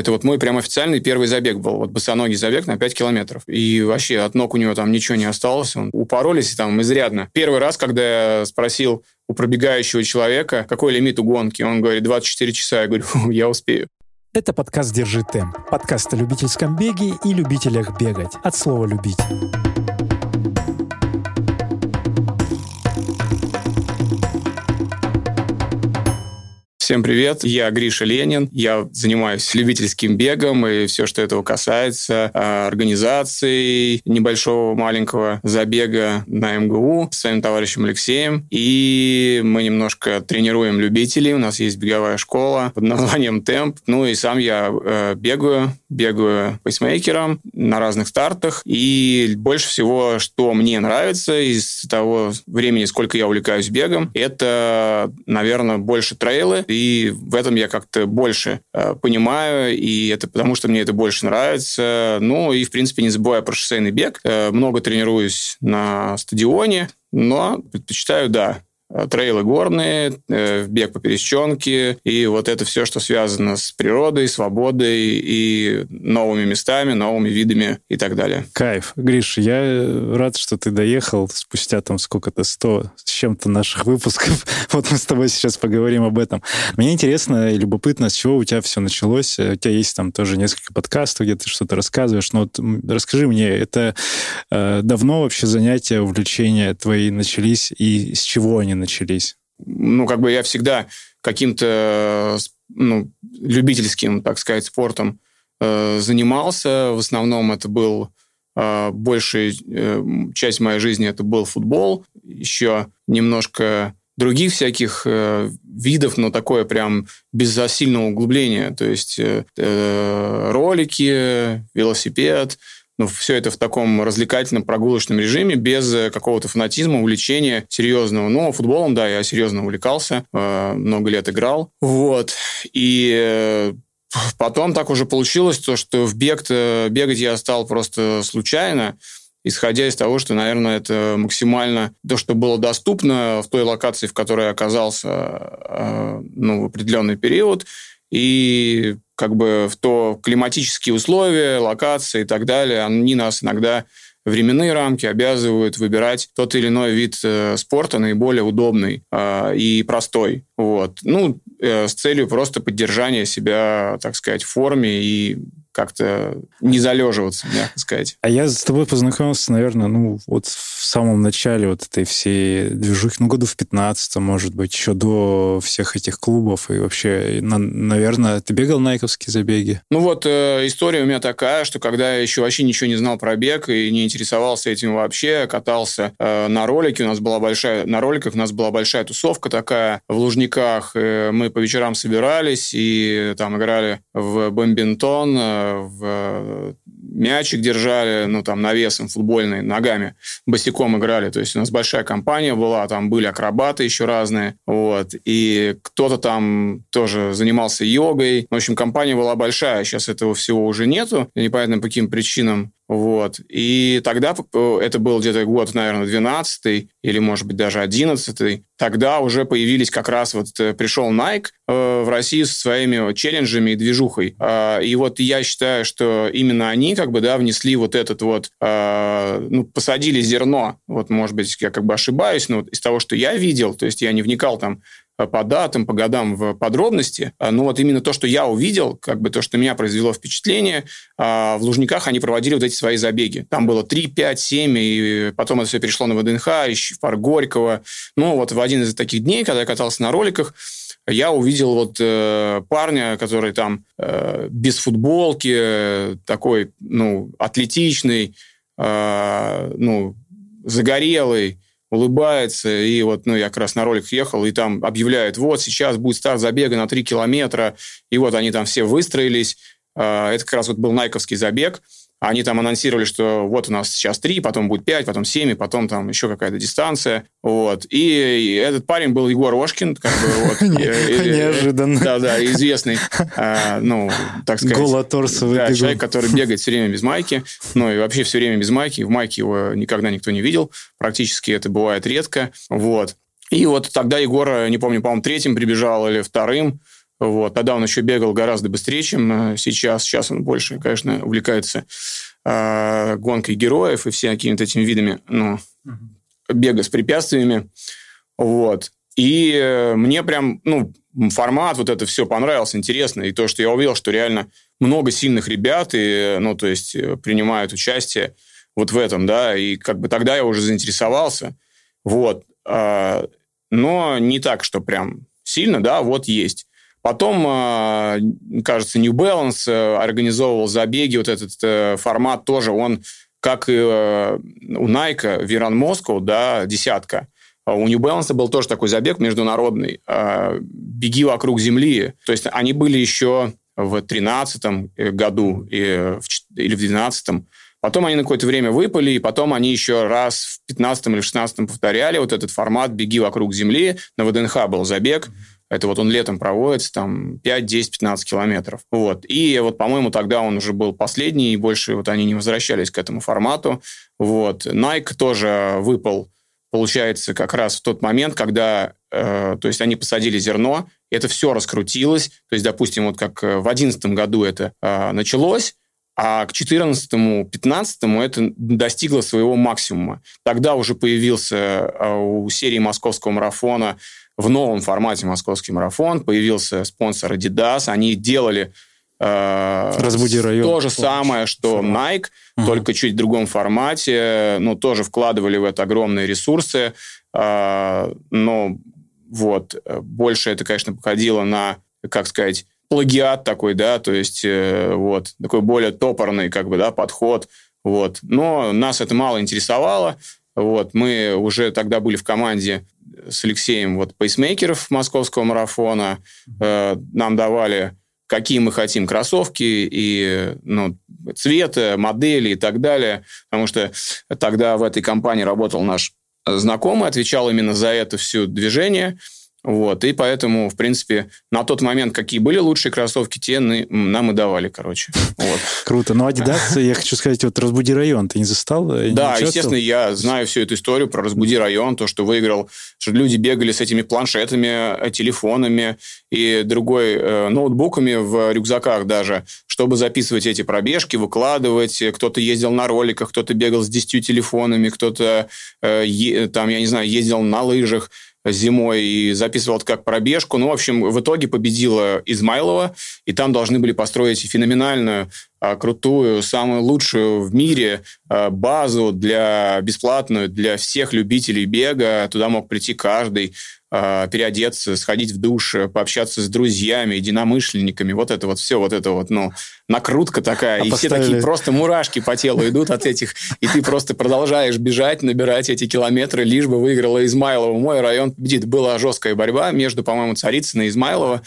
Это вот мой прям официальный первый забег был. Вот босоногий забег на 5 километров. И вообще от ног у него там ничего не осталось. Он упоролись там изрядно. Первый раз, когда я спросил у пробегающего человека, какой лимит у гонки, он говорит 24 часа. Я говорю, я успею. Это подкаст «Держи темп». Подкаст о любительском беге и любителях бегать. От слова «любить». Всем привет, я Гриша Ленин, я занимаюсь любительским бегом и все, что этого касается, а, организацией небольшого маленького забега на МГУ с своим товарищем Алексеем. И мы немножко тренируем любителей, у нас есть беговая школа под названием «Темп». Ну и сам я э, бегаю, бегаю пейсмейкером на разных стартах. И больше всего, что мне нравится из того времени, сколько я увлекаюсь бегом, это, наверное, больше трейлы и и в этом я как-то больше э, понимаю, и это потому, что мне это больше нравится. Ну, и, в принципе, не забывая про шоссейный бег. Э, много тренируюсь на стадионе, но предпочитаю, да, трейлы горные, э, бег по пересеченке, и вот это все, что связано с природой, свободой и новыми местами, новыми видами и так далее. Кайф. Гриш, я рад, что ты доехал спустя там сколько-то, сто с чем-то наших выпусков. Вот мы с тобой сейчас поговорим об этом. Мне интересно и любопытно, с чего у тебя все началось. У тебя есть там тоже несколько подкастов, где ты что-то рассказываешь, но вот расскажи мне, это э, давно вообще занятия, увлечения твои начались, и с чего они начались? Ну, как бы я всегда каким-то ну, любительским, так сказать, спортом э, занимался. В основном это был э, большая э, часть моей жизни это был футбол. Еще немножко других всяких э, видов, но такое прям без сильного углубления. То есть э, э, ролики, велосипед, ну, все это в таком развлекательном, прогулочном режиме, без э, какого-то фанатизма, увлечения серьезного. Но футболом, да, я серьезно увлекался, э, много лет играл. Вот. И э, потом так уже получилось, то, что в бег бегать я стал просто случайно исходя из того, что, наверное, это максимально то, что было доступно в той локации, в которой я оказался ну, в определенный период. И как бы в то климатические условия, локации и так далее, они нас иногда временные рамки обязывают выбирать тот или иной вид э, спорта наиболее удобный э, и простой. Вот. Ну, э, с целью просто поддержания себя, так сказать, в форме и как-то не залеживаться, мягко сказать. А я с тобой познакомился, наверное, ну, вот в самом начале вот этой всей движухи, ну, году в 15 может быть, еще до всех этих клубов и вообще, на, наверное, ты бегал найковские забеги? Ну, вот э, история у меня такая, что когда я еще вообще ничего не знал про бег и не интересовался этим вообще, катался э, на ролике, у нас была большая, на роликах у нас была большая тусовка такая в Лужниках, э, мы по вечерам собирались и там играли в бомбинтон, э, в мячик держали, ну, там, навесом футбольный, ногами, босиком играли. То есть у нас большая компания была, там были акробаты еще разные, вот. И кто-то там тоже занимался йогой. В общем, компания была большая. Сейчас этого всего уже нету. Непонятно по каким причинам. Вот. И тогда, э, это был где-то год, наверное, 12 или, может быть, даже 11 тогда уже появились как раз, вот э, пришел Nike э, в Россию со своими челленджами и движухой. Э, и вот я считаю, что именно они как бы, да, внесли вот этот вот, э, ну, посадили зерно, вот, может быть, я как бы ошибаюсь, но из того, что я видел, то есть я не вникал там по датам, по годам в подробности. Э, но вот именно то, что я увидел, как бы то, что меня произвело впечатление, э, в Лужниках они проводили вот эти свои забеги. Там было 3, 5, 7, и потом это все перешло на ВДНХ, в парк Горького. Ну, вот в один из таких дней, когда я катался на роликах, я увидел вот э, парня, который там э, без футболки, э, такой, ну, атлетичный, э, ну, загорелый, улыбается, и вот, ну, я как раз на ролик ехал, и там объявляют, вот, сейчас будет старт забега на 3 километра, и вот они там все выстроились, а, это как раз вот был найковский забег, они там анонсировали, что вот у нас сейчас три, потом будет пять, потом семь, и потом там еще какая-то дистанция. Вот. И этот парень был Егор Ошкин. Как бы, вот, Неожиданно. Да, да, известный, а, ну, так сказать. Голоторсовый да, человек, который бегает все время без майки. Ну, и вообще все время без майки. В майке его никогда никто не видел. Практически это бывает редко. Вот. И вот тогда Егор, не помню, по-моему, третьим прибежал или вторым. Вот. Тогда он еще бегал гораздо быстрее, чем сейчас. Сейчас он больше, конечно, увлекается э, гонкой героев и всякими вот этими видами ну, угу. бега с препятствиями. Вот. И мне прям, ну, формат, вот это все понравилось, интересно. И то, что я увидел, что реально много сильных ребят, и, ну, то есть принимают участие вот в этом, да, и как бы тогда я уже заинтересовался, вот, а, но не так, что прям сильно, да, вот есть. Потом, а, кажется, New Balance э, организовывал забеги, вот этот э, формат тоже, он, как и э, у Nike, Виран Москва, да, десятка, а у New Balance был тоже такой забег международный, беги вокруг Земли. То есть они были еще в 2013 году или в 2012 Потом они на какое-то время выпали, и потом они еще раз в 15 или в 16 повторяли вот этот формат «беги вокруг Земли». На ВДНХ был забег. Это вот он летом проводится, там 5, 10, 15 километров. Вот. И вот, по-моему, тогда он уже был последний, и больше вот они не возвращались к этому формату. Вот. Nike тоже выпал, получается, как раз в тот момент, когда, э, то есть они посадили зерно, это все раскрутилось. То есть, допустим, вот как в 2011 году это э, началось, а к 14-15 это достигло своего максимума. Тогда уже появился а, у серии московского марафона в новом формате московский марафон, появился спонсор Adidas, они делали э, Разбуди район. То же самое, что Nike, угу. только чуть в другом формате, но тоже вкладывали в это огромные ресурсы, э, но вот, больше это, конечно, походило на, как сказать, плагиат такой, да, то есть э, вот такой более топорный как бы, да, подход, вот. Но нас это мало интересовало, вот. Мы уже тогда были в команде с Алексеем вот пейсмейкеров московского марафона, э, нам давали какие мы хотим кроссовки и ну, цвета, модели и так далее, потому что тогда в этой компании работал наш знакомый, отвечал именно за это все движение – вот, и поэтому, в принципе, на тот момент, какие были лучшие кроссовки, те нам и давали, короче. Вот. Круто. Но Adidas, я хочу сказать, вот «Разбуди район» ты не застал? Да, естественно, я знаю всю эту историю про «Разбуди район», то, что выиграл, что люди бегали с этими планшетами, э, телефонами и другой э, ноутбуками в рюкзаках даже, чтобы записывать эти пробежки, выкладывать. Кто-то ездил на роликах, кто-то бегал с 10 телефонами, кто-то, э, там, я не знаю, ездил на лыжах зимой и записывал это как пробежку. Ну, в общем, в итоге победила Измайлова, и там должны были построить феноменальную, крутую, самую лучшую в мире а, базу для бесплатную для всех любителей бега. Туда мог прийти каждый. А, переодеться, сходить в душ, пообщаться с друзьями, единомышленниками, вот это вот все, вот это вот, ну, накрутка такая, а и поставили... все такие просто мурашки по телу идут от этих, и ты просто продолжаешь бежать, набирать эти километры, лишь бы выиграла Измайлова. Мой район победит. Была жесткая борьба между, по-моему, Царицыной и Измайлова,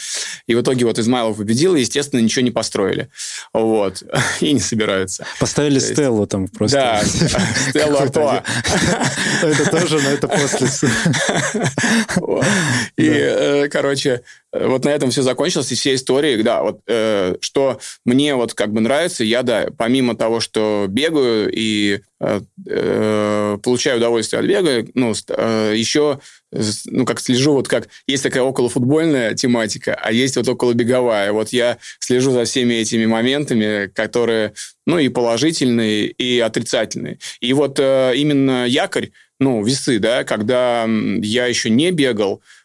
и в итоге вот Измайлов победил, и, естественно, ничего не построили. Вот. И не собираются. Поставили есть... Стеллу там просто. Да, Стеллу Артуа. Это тоже, но это после. И, э, короче, вот на этом все закончилось, и все истории, да, вот, э, что мне вот как бы нравится, я, да, помимо того, что бегаю и э, э, получаю удовольствие от бега, ну, э, еще, ну, как слежу, вот как, есть такая околофутбольная тематика, а есть вот околобеговая. Вот я слежу за всеми этими моментами, которые, ну, и положительные, и отрицательные. И вот э, именно якорь, ну, весы, да, когда я еще не бегал, э,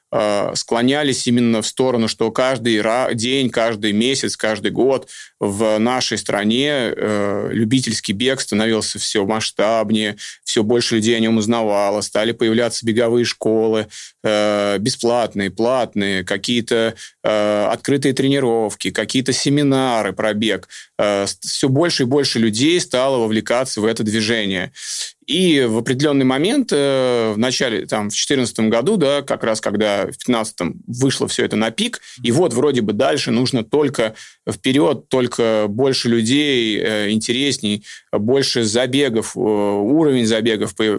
склонялись именно в сторону, что каждый день, каждый месяц, каждый год в нашей стране э, любительский бег становился все масштабнее, все больше людей о нем узнавало, стали появляться беговые школы, э, бесплатные, платные, какие-то э, открытые тренировки, какие-то семинары про бег. Э, все больше и больше людей стало вовлекаться в это движение. И в определенный момент, э, в начале, там, в 2014 году, да, как раз когда в 2015 вышло все это на пик, и вот вроде бы дальше нужно только вперед, только больше людей, э, интересней, больше забегов, э, уровень забегов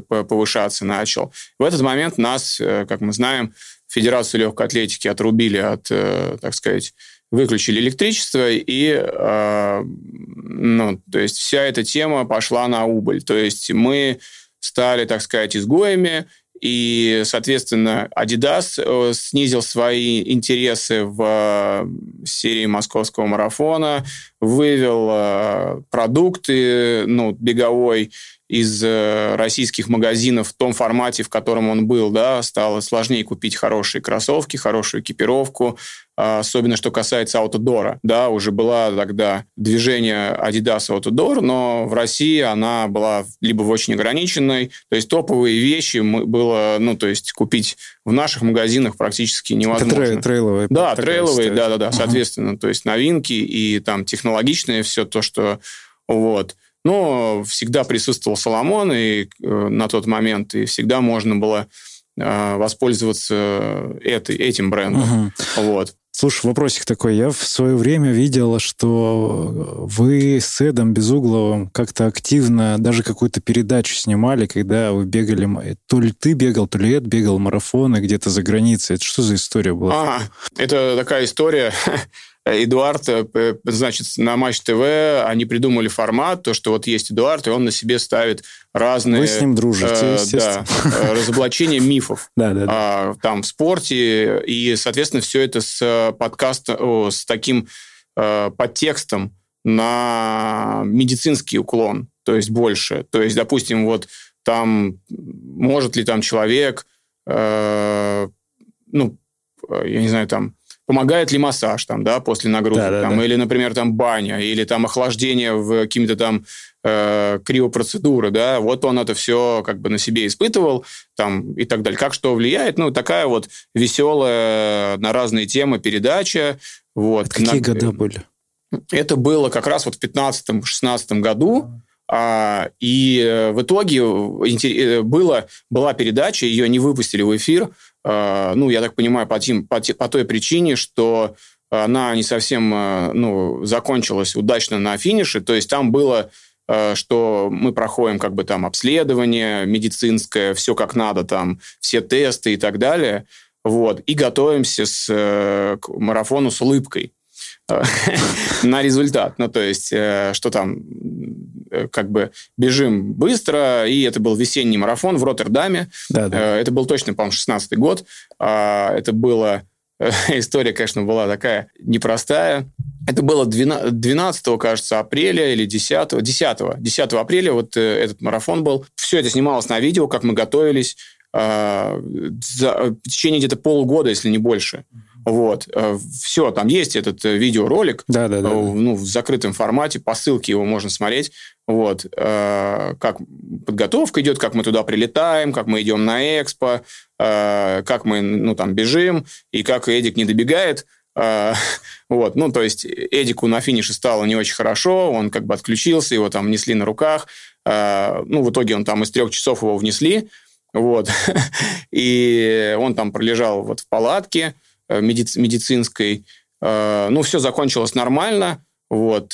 повышаться начал. В этот момент нас, как мы знаем, Федерацию легкой атлетики отрубили от, так сказать, выключили электричество, и ну, то есть вся эта тема пошла на убыль. То есть мы стали, так сказать, изгоями, и, соответственно, Adidas э, снизил свои интересы в э, серии московского марафона, вывел э, продукты, ну, беговой из российских магазинов в том формате, в котором он был, да, стало сложнее купить хорошие кроссовки, хорошую экипировку, а, особенно что касается аутодора. Да, уже была тогда движение Adidas Outdoor, но в России она была либо в очень ограниченной, то есть топовые вещи было, ну, то есть купить в наших магазинах практически невозможно. Это трейловые. Да, трейловые, да-да-да, соответственно, то есть новинки и там технологичные все то, что вот. Но всегда присутствовал Соломон и э, на тот момент, и всегда можно было э, воспользоваться этой, этим брендом. Угу. Вот. Слушай, вопросик такой. Я в свое время видел, что вы с Эдом Безугловым как-то активно даже какую-то передачу снимали, когда вы бегали... То ли ты бегал, то ли Эд бегал марафоны где-то за границей. Это что за история была? А, это такая история. Эдуард, э, значит, на Матч ТВ они придумали формат, то, что вот есть Эдуард, и он на себе ставит разные... Вы с ним дружите, э. Да, разоблачение мифов. Да, да, да. Там в спорте, и, соответственно, все это с подкастом, с таким э, подтекстом на медицинский уклон, то есть больше. То есть, допустим, вот там может ли там человек, э, ну, я не знаю, там помогает ли массаж там, да, после нагрузок, да, да, там, да. или, например, там баня, или там охлаждение в какими-то там э, криопроцедуры, да, вот он это все как бы на себе испытывал, там, и так далее. Как что влияет? Ну, такая вот веселая на разные темы передача. Вот. Это какие на... года были? Это было как раз вот в 15-16 году. А, и э, в итоге э, было, была передача, ее не выпустили в эфир, ну, я так понимаю, по, тем, по, по той причине, что она не совсем э, ну, закончилась удачно на финише. То есть там было, э, что мы проходим как бы там обследование медицинское, все как надо, там все тесты и так далее. Вот, и готовимся с, э, к марафону с улыбкой на результат. Ну, то есть, что там, как бы бежим быстро, и это был весенний марафон в Роттердаме. Да, да. Это был точно, по-моему, 16 год. А, это было история, конечно, была такая непростая. Это было 12, кажется, апреля или 10, 10, 10 апреля вот э, этот марафон был. Все это снималось на видео, как мы готовились. За, в течение где-то полугода, если не больше. Вот. Э, Все, там есть этот э, видеоролик. Да, да, да. Ну, в закрытом формате, по ссылке его можно смотреть. Вот. Как подготовка идет, как мы туда прилетаем, как мы идем на экспо, Э, как мы ну, там бежим, и как Эдик не добегает. Э, вот, ну, то есть Эдику на финише стало не очень хорошо, он как бы отключился, его там несли на руках. Э, ну, в итоге он там из трех часов его внесли, вот, и он там пролежал вот в палатке медицинской. Ну, все закончилось нормально, вот,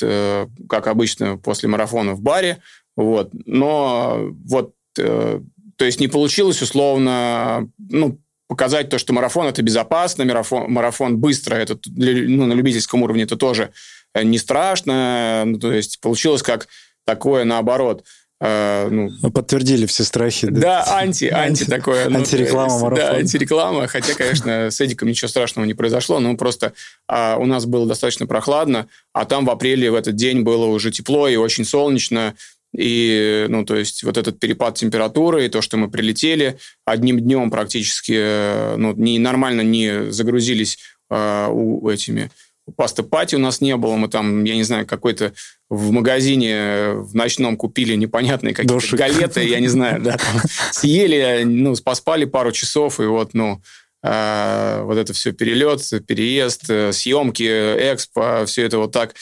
как обычно после марафона в баре, вот, но вот то есть не получилось условно ну, показать то, что марафон это безопасно, марафон, марафон быстро, это ну, на любительском уровне это тоже э, не страшно. Ну, то есть получилось как такое наоборот. Э, ну, Подтвердили все страхи. Да, да анти, анти такое. Ну, антиреклама марафон. Да, антиреклама. Хотя, конечно, с Эдиком ничего страшного не произошло. Но просто а, у нас было достаточно прохладно, а там в апреле в этот день было уже тепло и очень солнечно. И, ну, то есть вот этот перепад температуры и то, что мы прилетели одним днем практически, э, ну, не, нормально не загрузились э, у этими пасты пати у нас не было, мы там, я не знаю, какой-то в магазине в ночном купили непонятные какие-то галеты, я не знаю, да, там, съели, ну, поспали пару часов, и вот, ну, э, вот это все перелет, переезд, э, съемки, экспо, все это вот так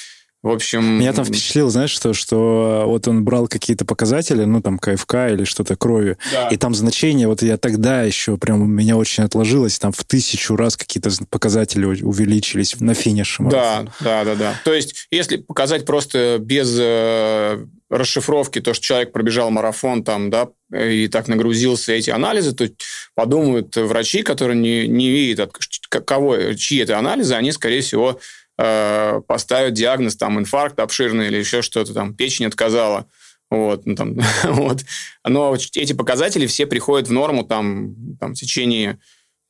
в общем... Меня там впечатлило, знаешь, что, что вот он брал какие-то показатели, ну, там, КФК или что-то крови, да. и там значение, вот я тогда еще прям у меня очень отложилось, там в тысячу раз какие-то показатели увеличились на финише. Да, да, да, да. То есть, если показать просто без э, расшифровки то, что человек пробежал марафон там, да, и так нагрузился эти анализы, то подумают врачи, которые не, не видят, кого, чьи это анализы, они, скорее всего, э, диагноз, там, инфаркт обширный или еще что-то, там, печень отказала. Вот, ну, там, вот. Но эти показатели все приходят в норму там, там, в течение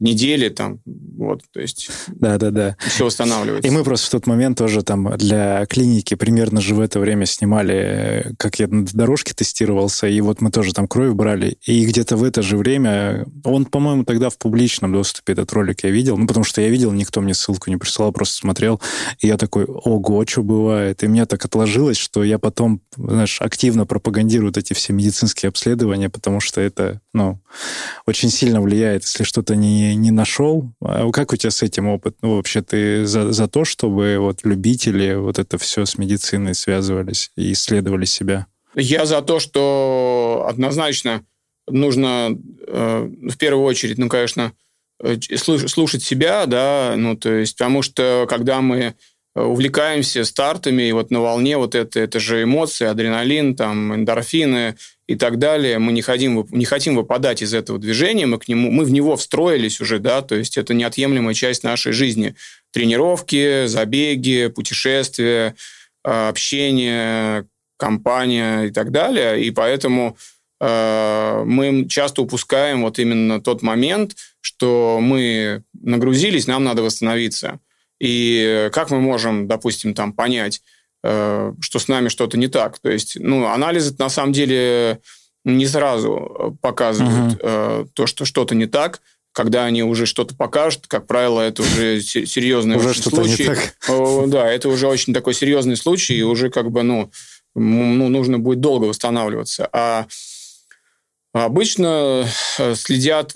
недели, там, вот, то есть... Да-да-да. Все восстанавливается. И мы просто в тот момент тоже там для клиники примерно же в это время снимали, как я на дорожке тестировался, и вот мы тоже там кровь брали, и где-то в это же время, он, по-моему, тогда в публичном доступе этот ролик я видел, ну, потому что я видел, никто мне ссылку не присылал, просто смотрел, и я такой, ого, что бывает? И мне так отложилось, что я потом, знаешь, активно пропагандирую эти все медицинские обследования, потому что это, ну, очень сильно влияет, если что-то не не, нашел. А как у тебя с этим опыт? Ну, вообще, ты за, за то, чтобы вот любители вот это все с медициной связывались и исследовали себя? Я за то, что однозначно нужно э, в первую очередь, ну, конечно, э, слушать себя, да, ну, то есть, потому что когда мы увлекаемся стартами, и вот на волне вот это, это же эмоции, адреналин, там, эндорфины, и так далее. Мы не хотим, не хотим выпадать из этого движения, мы, к нему, мы в него встроились уже, да, то есть это неотъемлемая часть нашей жизни. Тренировки, забеги, путешествия, а, общение, компания и так далее. И поэтому э, мы часто упускаем вот именно тот момент, что мы нагрузились, нам надо восстановиться. И как мы можем, допустим, там понять, что с нами что-то не так. То есть, ну, анализы на самом деле не сразу показывают uh-huh. то, что что-то не так. Когда они уже что-то покажут, как правило, это уже серьезный уже случай. Да, это уже очень такой серьезный случай, и уже как бы, ну, ну нужно будет долго восстанавливаться. А Обычно э, следят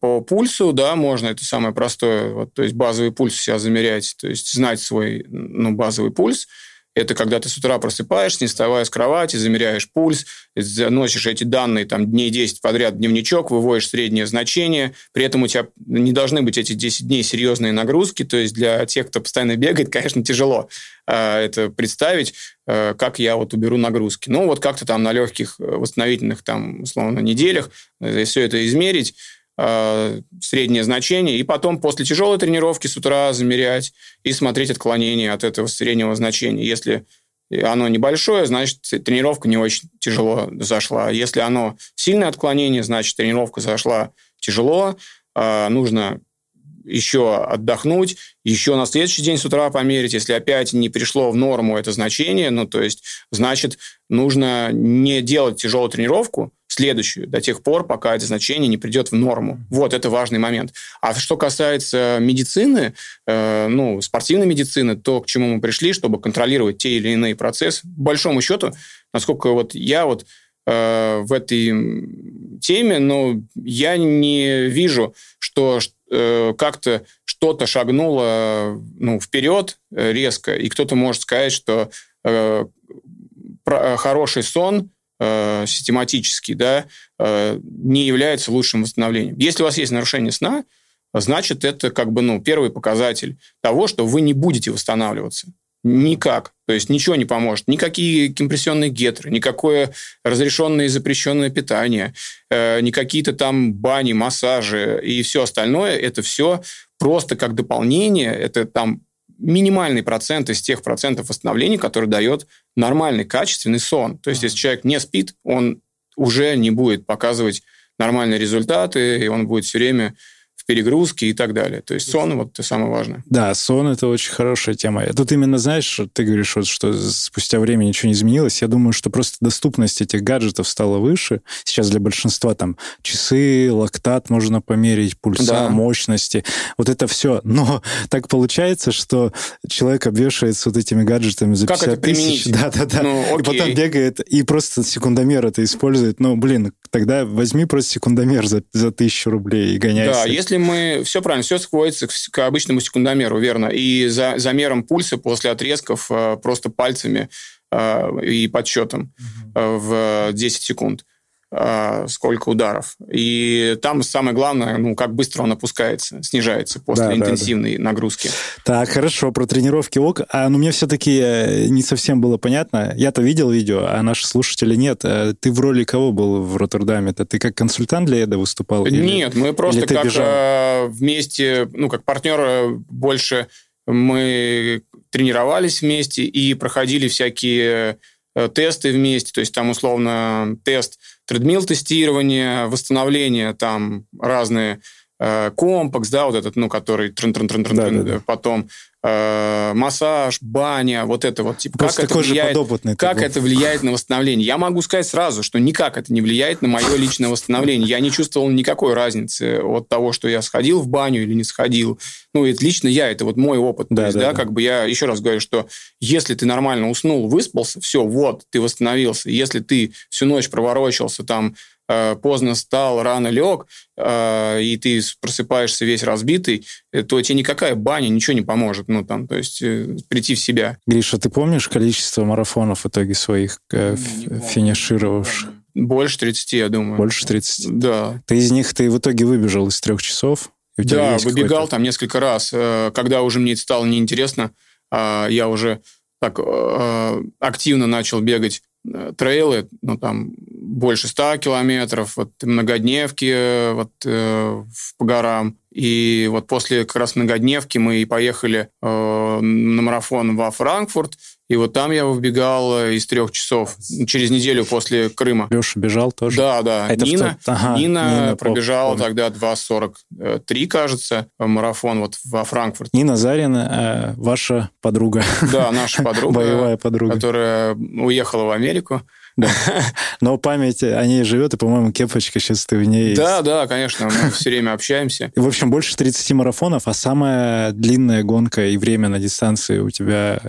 по пульсу, да, можно, это самое простое, вот, то есть базовый пульс себя замерять, то есть знать свой ну, базовый пульс – это когда ты с утра просыпаешься, не вставая с кровати, замеряешь пульс, заносишь эти данные там дней 10 подряд в дневничок, выводишь среднее значение. При этом у тебя не должны быть эти 10 дней серьезные нагрузки. То есть для тех, кто постоянно бегает, конечно, тяжело э, это представить, э, как я вот уберу нагрузки. Ну, вот как-то там на легких э, восстановительных, там, условно, неделях, если все это измерить, Э, среднее значение, и потом после тяжелой тренировки с утра замерять и смотреть отклонение от этого среднего значения. Если оно небольшое, значит, тренировка не очень тяжело зашла. Если оно сильное отклонение, значит, тренировка зашла тяжело, э, нужно еще отдохнуть, еще на следующий день с утра померить. Если опять не пришло в норму это значение, ну, то есть, значит, нужно не делать тяжелую тренировку, следующую, до тех пор, пока это значение не придет в норму. Вот, это важный момент. А что касается медицины, э, ну, спортивной медицины, то, к чему мы пришли, чтобы контролировать те или иные процессы, по большому счету, насколько вот я вот э, в этой теме, но я не вижу, что э, как-то что-то шагнуло ну, вперед резко, и кто-то может сказать, что э, про, хороший сон э, систематический, да, э, не является лучшим восстановлением. Если у вас есть нарушение сна, значит, это как бы, ну, первый показатель того, что вы не будете восстанавливаться. Никак. То есть ничего не поможет. Никакие компрессионные гетры, никакое разрешенное и запрещенное питание, э, ни какие-то там бани, массажи и все остальное. Это все просто как дополнение. Это там минимальный процент из тех процентов восстановления, который дает нормальный, качественный сон. То есть, если человек не спит, он уже не будет показывать нормальные результаты, и он будет все время перегрузки и так далее. То есть сон вот это самое важное. Да, сон это очень хорошая тема. Тут именно, знаешь, ты говоришь, вот, что спустя время ничего не изменилось. Я думаю, что просто доступность этих гаджетов стала выше. Сейчас для большинства там часы, лактат можно померить, пульса, да. мощности. Вот это все. Но так получается, что человек обвешивается вот этими гаджетами за как 50 тысяч. Да-да-да. Ну, и потом бегает и просто секундомер это использует. Ну, блин, тогда возьми просто секундомер за, за тысячу рублей и гоняйся. Да, если мы... Все правильно, все сводится к, к обычному секундомеру, верно. И за замером пульса после отрезков э, просто пальцами э, и подсчетом угу. в 10 секунд. А, сколько ударов. И там самое главное, ну, как быстро он опускается, снижается после да, интенсивной да, да. нагрузки. Так, хорошо, про тренировки ок. А ну, мне все-таки э, не совсем было понятно. Я-то видел видео, а наши слушатели нет. А ты в роли кого был в Роттердаме-то? Ты как консультант для Эда выступал? Нет, или, мы просто как бежал? Э, вместе, ну, как партнеры больше мы тренировались вместе и проходили всякие тесты вместе, то есть там условно тест тредмил тестирование, восстановление, там разные э, компакс, да, вот этот, ну, который трын -трын -трын -трын, да, да, да. потом э, массаж, баня, вот это вот, типа, Просто как, это влияет, как был. это влияет на восстановление. Я могу сказать сразу, что никак это не влияет на мое личное восстановление. Я не чувствовал никакой разницы от того, что я сходил в баню или не сходил. Ну, это лично я, это вот мой опыт. Да, То есть, да, да, да, как бы я еще раз говорю, что если ты нормально уснул, выспался, все, вот, ты восстановился. Если ты всю ночь проворочился там Э, поздно встал, рано лег, э, и ты просыпаешься весь разбитый, э, то тебе никакая баня ничего не поможет. Ну, там, то есть прийти в себя. Гриша, ты помнишь количество марафонов в итоге своих финишировавших? Больше 30, я думаю. Больше 30? Да. Ты из них, ты в итоге выбежал из трех часов? Да, выбегал там несколько раз. Когда уже мне это стало неинтересно, я уже так активно начал бегать трейлы, ну, там, больше 100 километров, вот многодневки э, вот, э, по горам. И вот после как раз многодневки мы и поехали э, на марафон во Франкфурт, и вот там я выбегал э, из трех часов через неделю после Крыма. Леша бежал тоже? Да, да. Это Нина, ага, Нина, Нина пробежала помню. тогда 2.43, кажется, марафон вот во Франкфурт. Нина Зарина, э, ваша подруга. Да, наша подруга. Боевая подруга. Которая уехала в Америку. Да. Но память о ней живет, и, по-моему, кепочка сейчас ты в ней Да, есть. да, конечно, мы все время общаемся. В общем, больше 30 марафонов, а самая длинная гонка и время на дистанции у тебя...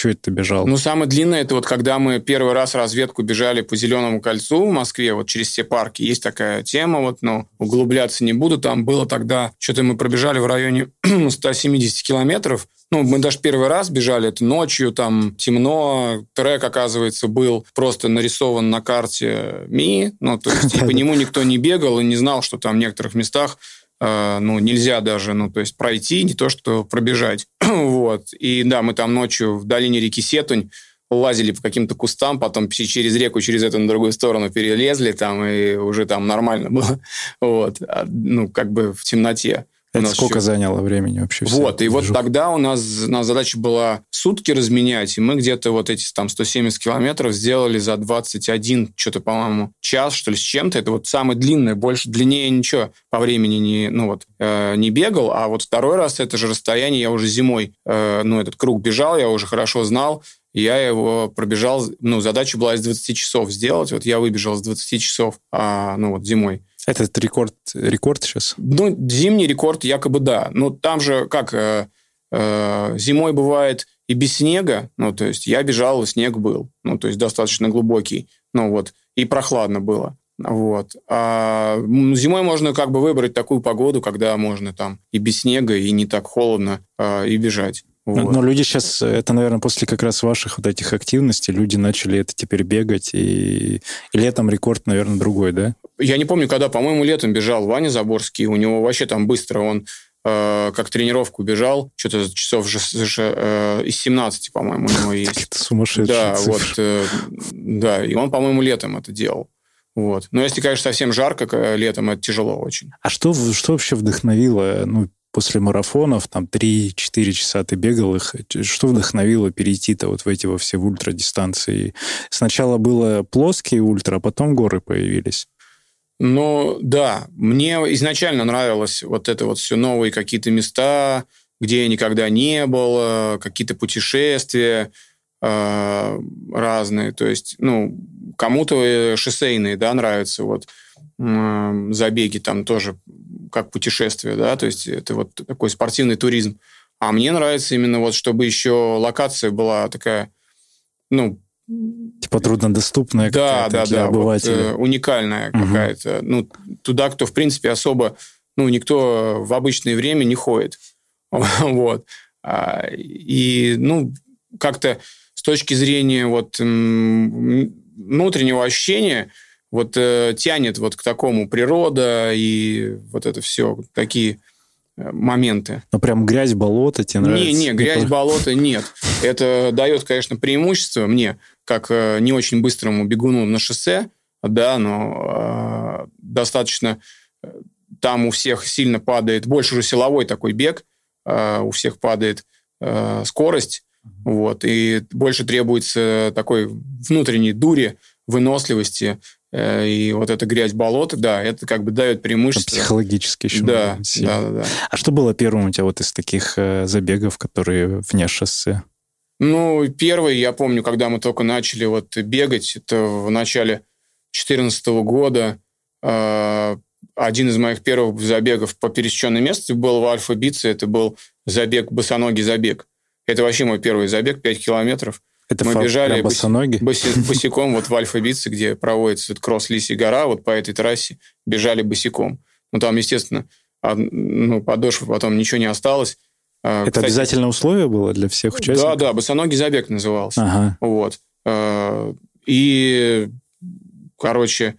Что это ты бежал? Ну, самое длинное, это вот когда мы первый раз разведку бежали по Зеленому кольцу в Москве, вот через все парки. Есть такая тема, вот, но углубляться не буду. Там было тогда, что-то мы пробежали в районе 170 километров, ну, мы даже первый раз бежали, это ночью, там темно, трек, оказывается, был просто нарисован на карте Ми, ну, то есть и по нему никто не бегал и не знал, что там в некоторых местах ну, нельзя даже, ну, то есть пройти, не то что пробежать. вот. И да, мы там ночью в долине реки Сетунь лазили по каким-то кустам, потом через реку, через эту на другую сторону перелезли там, и уже там нормально было. вот. А, ну, как бы в темноте. Это сколько еще... заняло времени вообще? Вот, и вот тогда у нас, у нас задача была сутки разменять, и мы где-то вот эти там 170 километров сделали за 21, что-то, по-моему, час, что ли, с чем-то. Это вот самое длинное, больше, длиннее ничего по времени не, ну вот, э, не бегал, а вот второй раз это же расстояние я уже зимой, э, ну, этот круг бежал, я уже хорошо знал, я его пробежал, ну, задача была из 20 часов сделать, вот я выбежал с 20 часов, а, ну, вот зимой. Этот рекорд, рекорд сейчас? Ну, зимний рекорд якобы да. Но там же как э, э, зимой бывает и без снега, ну, то есть я бежал, и снег был, ну, то есть достаточно глубокий, ну, вот, и прохладно было. Вот. А зимой можно как бы выбрать такую погоду, когда можно там и без снега, и не так холодно, а, и бежать. Вот. Но люди сейчас, это, наверное, после как раз ваших вот этих активностей, люди начали это теперь бегать, и, и летом рекорд, наверное, другой, да? Я не помню, когда, по-моему, летом бежал Ваня Заборский, у него вообще там быстро он э, как тренировку бежал, что-то часов же, э, из 17, по-моему, у него есть. Это сумасшедшие Да, вот, э, да, и он, по-моему, летом это делал. Вот. Но если, конечно, совсем жарко летом, это тяжело очень. А что, что вообще вдохновило, ну, после марафонов, там 3-4 часа ты бегал их, что вдохновило перейти-то вот в эти во все ультрадистанции? Сначала было плоские ультра, а потом горы появились. Ну, да, мне изначально нравилось вот это вот все новые какие-то места, где я никогда не был, какие-то путешествия э, разные. То есть, ну, кому-то шоссейные, да, нравятся. Вот э, забеги там тоже как путешествие, да, то есть это вот такой спортивный туризм. А мне нравится именно вот, чтобы еще локация была такая, ну, Типа труднодоступная да, да, для да, обывателя. Вот, э, уникальная угу. какая-то. Ну, туда, кто, в принципе, особо, ну, никто в обычное время не ходит. вот. А, и, ну, как-то с точки зрения вот внутреннего ощущения, вот э, тянет вот к такому природа и вот это все, такие э, моменты. Ну, прям грязь, болото тебе нравится? Не, не, грязь, болото нет. Это дает, конечно, преимущество мне, как э, не очень быстрому бегуну на шоссе, да, но э, достаточно э, там у всех сильно падает, больше уже силовой такой бег, э, у всех падает э, скорость, Вот. И больше требуется такой внутренней дури, выносливости, и вот эта грязь болота, да, это как бы дает преимущество. Психологически еще. Да, да, да, да. А что было первым у тебя вот из таких э, забегов, которые вне шоссе? Ну, первый, я помню, когда мы только начали вот бегать, это в начале 2014 года, э, один из моих первых забегов по пересеченной местности был в Альфа-Бице, это был забег, босоногий забег. Это вообще мой первый забег, 5 километров. Это мы бежали босоноги? Боси, босиком вот в Альфа-Бице, где проводится кросс Лисий гора, вот по этой трассе бежали босиком. Ну, там, естественно, ну, подошвы потом ничего не осталось. А, это Кстати, обязательное условие было для всех участников? Да, да, босоногий забег назывался. Ага. Вот. А, и, короче,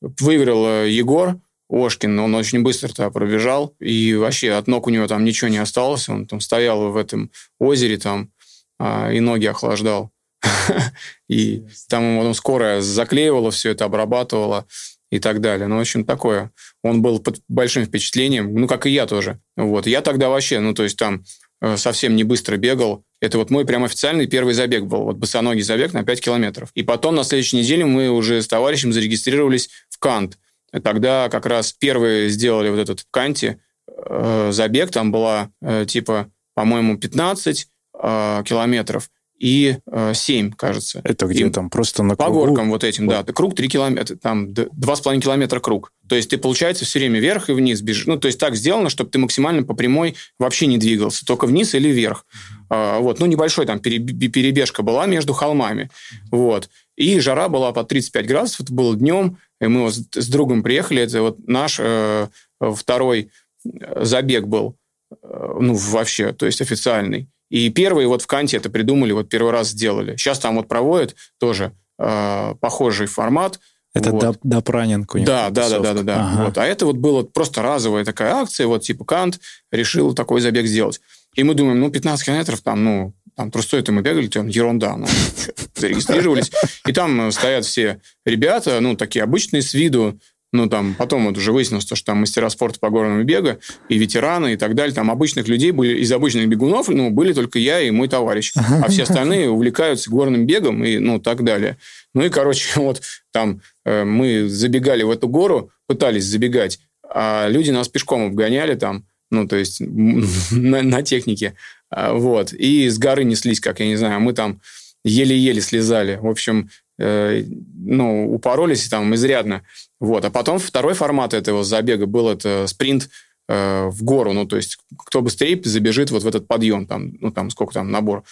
выиграл Егор Ошкин, он очень быстро туда пробежал, и вообще от ног у него там ничего не осталось, он там стоял в этом озере там а, и ноги охлаждал. И там потом скорая заклеивала все это, обрабатывала и так далее. Ну, в общем, такое. Он был под большим впечатлением, ну, как и я тоже. Вот. Я тогда вообще, ну, то есть там э, совсем не быстро бегал. Это вот мой прям официальный первый забег был. Вот босоногий забег на 5 километров. И потом на следующей неделе мы уже с товарищем зарегистрировались в Кант. Тогда как раз первые сделали вот этот в Канте э, забег. Там была э, типа, по-моему, 15 э, километров и э, 7, кажется. Это где и там просто на кругу? По горкам вот этим, вот. да. Круг 3 километра, там 2,5 километра круг. То есть ты, получается, все время вверх и вниз бежишь. Ну, то есть так сделано, чтобы ты максимально по прямой вообще не двигался, только вниз или вверх. А, вот. Ну, небольшой там перебежка была между холмами. Вот. И жара была по 35 градусов, это было днем, и мы вот с другом приехали, это вот наш э, второй э, забег был, э, ну, вообще, то есть официальный. И первые вот в Канте это придумали, вот первый раз сделали. Сейчас там вот проводят тоже э, похожий формат. Это вот. Допранинг. Да, да, да, да, да, да. Ага. Вот. А это вот была просто разовая такая акция, вот типа Кант решил такой забег сделать. И мы думаем, ну, 15 километров там, ну, там трустой мы бегали, там ерунда, ну, зарегистрировались. И там стоят все ребята, ну, такие обычные с виду, ну, там, потом вот уже выяснилось, что там мастера спорта по горному бегу и ветераны и так далее. Там обычных людей были, из обычных бегунов, ну, были только я и мой товарищ. А все остальные увлекаются горным бегом и, ну, так далее. Ну, и, короче, вот там э, мы забегали в эту гору, пытались забегать, а люди нас пешком обгоняли там, ну, то есть на, на технике, а, вот. И с горы неслись, как я не знаю, мы там еле-еле слезали. В общем, ну, упоролись там изрядно. Вот. А потом второй формат этого забега был это спринт э, в гору. Ну, то есть, кто быстрее забежит вот в этот подъем. Там, ну, там сколько там набор?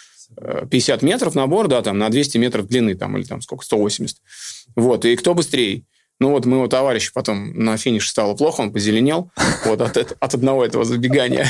50 э, метров набор, да, там на 200 метров длины, там, или там сколько, 180. Вот. И кто быстрее? Ну вот моего товарища потом на финише стало плохо, он позеленел вот, от, от одного этого забегания.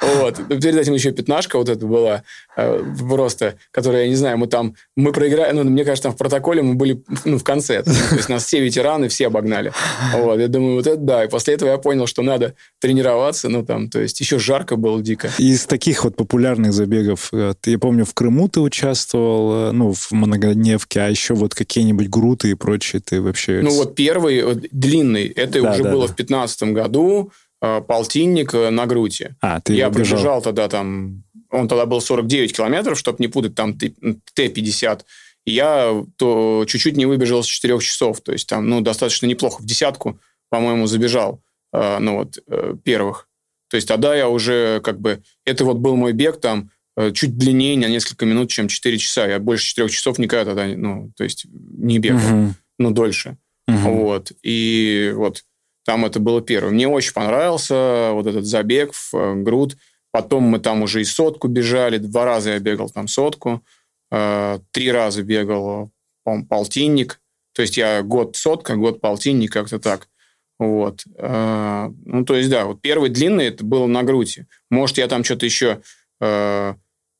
вот. Перед этим еще пятнашка вот эта была э, просто, которая, я не знаю, мы там, мы проиграли, ну, мне кажется, там в протоколе мы были ну, в конце. То есть нас все ветераны, все обогнали. Вот. Я думаю, вот это да. И после этого я понял, что надо тренироваться, ну там, то есть еще жарко было дико. Из таких вот популярных забегов, э, я помню, в Крыму ты участвовал, э, ну, в многодневке, а еще вот какие-нибудь груты и прочее ты вообще... Ну, вот первый длинный, это да, уже да, было да. в 2015 году, э, полтинник э, на груди. А, ты Я бежал. пробежал тогда там, он тогда был 49 километров, чтобы не путать, там Т-50. Я то чуть-чуть не выбежал с 4 часов, то есть там, ну, достаточно неплохо. В десятку, по-моему, забежал, э, ну, вот, первых. То есть тогда я уже, как бы, это вот был мой бег там, чуть длиннее на несколько минут, чем 4 часа. Я больше 4 часов никогда тогда, ну, то есть не бегал, угу. ну, дольше. Угу. Вот. И вот там это было первое. Мне очень понравился вот этот забег в э, груд. Потом мы там уже и сотку бежали. Два раза я бегал там сотку. Э, три раза бегал, по полтинник. То есть я год сотка, год полтинник, как-то так. Вот. Э, ну, то есть, да, вот первый длинный это было на груди. Может, я там что-то еще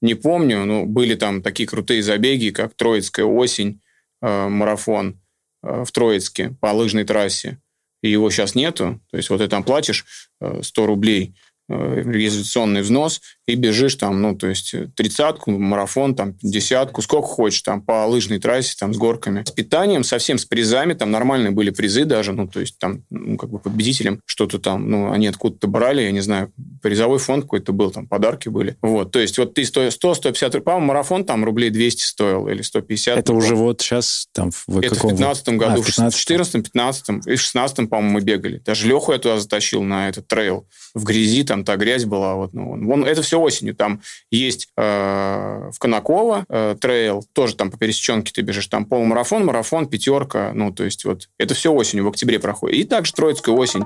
не помню, но были там такие крутые забеги, как Троицкая осень, марафон. Э, в Троицке по лыжной трассе, и его сейчас нету, то есть вот ты там платишь 100 э, рублей регистрационный взнос и бежишь там, ну, то есть тридцатку, марафон, там, десятку, сколько хочешь, там, по лыжной трассе, там, с горками. С питанием, совсем с призами, там нормальные были призы даже, ну, то есть там, ну, как бы победителям что-то там, ну, они откуда-то брали, я не знаю, призовой фонд какой-то был, там подарки были. Вот, то есть вот ты 100-150, по-моему, марафон там рублей 200 стоил или 150. Это уже вот сейчас там в Это каком... в 15 году, а, в 14 15 и в 16 по-моему, мы бегали. Даже Леху я туда затащил на этот трейл. В грязи там та грязь была. Вот, ну, вон, это все осенью. Там есть э, в Конаково э, трейл, тоже там по пересеченке ты бежишь. Там полумарафон, марафон, пятерка. Ну, то есть вот это все осенью, в октябре проходит. И также Троицкая осень.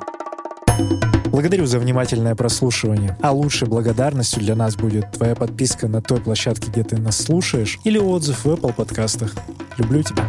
Благодарю за внимательное прослушивание. А лучшей благодарностью для нас будет твоя подписка на той площадке, где ты нас слушаешь, или отзыв в Apple подкастах. Люблю тебя.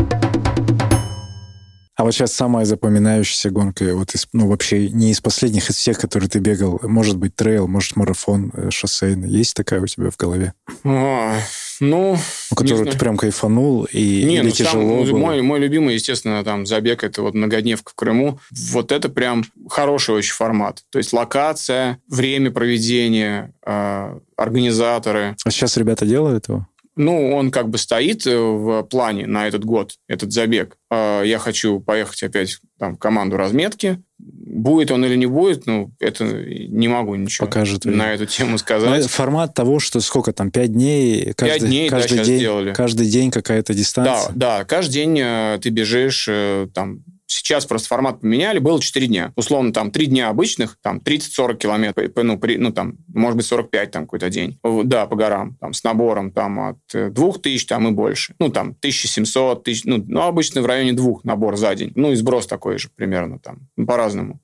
А вот сейчас самая запоминающаяся гонка, вот из, ну вообще не из последних, из всех, которые ты бегал, может быть трейл, может марафон э, шоссейный, есть такая у тебя в голове? А, ну, у которого ты прям кайфанул и не, или ну, тяжело сам, было? Мой, мой любимый, естественно, там забег это вот многодневка в Крыму. Вот это прям хороший очень формат. То есть локация, время проведения, э, организаторы. А сейчас ребята делают его? Ну, он как бы стоит э, в плане на этот год, этот забег. А, я хочу поехать опять там, в команду разметки. Будет он или не будет, ну, это не могу ничего Покажет на эту тему сказать. Но формат того, что сколько там, пять дней? Каждый, пять дней, каждый да, день, сделали. Каждый день какая-то дистанция? Да, да, каждый день э, ты бежишь э, там Сейчас просто формат поменяли, было 4 дня. Условно, там 3 дня обычных, там 30-40 километров, ну, при, ну, там, может быть, 45 там какой-то день. Да, по горам, там, с набором там от 2000 там и больше. Ну, там, 1700, 1000, ну, ну, обычно в районе двух набор за день. Ну, и сброс такой же примерно там, ну, по-разному.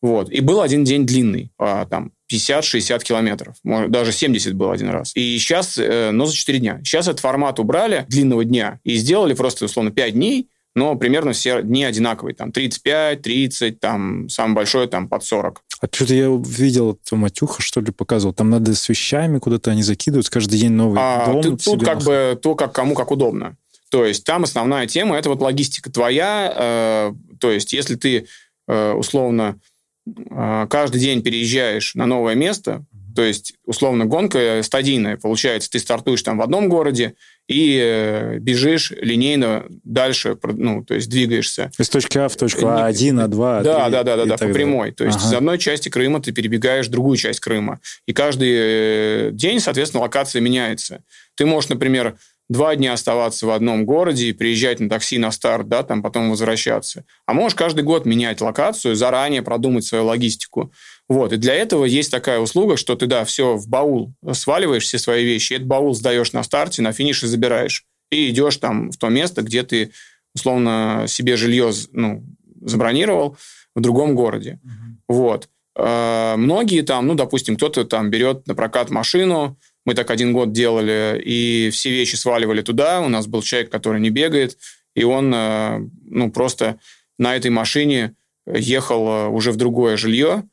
Вот. И был один день длинный, а, там, 50-60 километров. Может, даже 70 был один раз. И сейчас, э, но за 4 дня. Сейчас этот формат убрали длинного дня и сделали просто, условно, 5 дней, но примерно все дни одинаковые. Там 35, 30, там самый большой там под 40. А что-то я видел, это Матюха, что ли, показывал. Там надо с вещами куда-то они закидывают, каждый день новый а, дом. Тут, тут как бы то, как кому как удобно. То есть там основная тема – это вот логистика твоя. Э, то есть если ты э, условно э, каждый день переезжаешь на новое место, то есть, условно, гонка стадийная. Получается, ты стартуешь там в одном городе и э, бежишь линейно дальше, ну, то есть двигаешься. Из точки А в точку А1, А2, А3 Да, да, да, да, да по прямой. То есть ага. из одной части Крыма ты перебегаешь в другую часть Крыма. И каждый э, день, соответственно, локация меняется. Ты можешь, например, два дня оставаться в одном городе и приезжать на такси на старт, да, там потом возвращаться. А можешь каждый год менять локацию, заранее продумать свою логистику. Вот, и для этого есть такая услуга, что ты, да, все в баул сваливаешь, все свои вещи, этот баул сдаешь на старте, на финише забираешь. И идешь там в то место, где ты, условно, себе жилье ну, забронировал в другом городе. Угу. Вот. А, многие там, ну, допустим, кто-то там берет на прокат машину, мы так один год делали, и все вещи сваливали туда. У нас был человек, который не бегает, и он, а, ну, просто на этой машине ехал а, уже в другое жилье,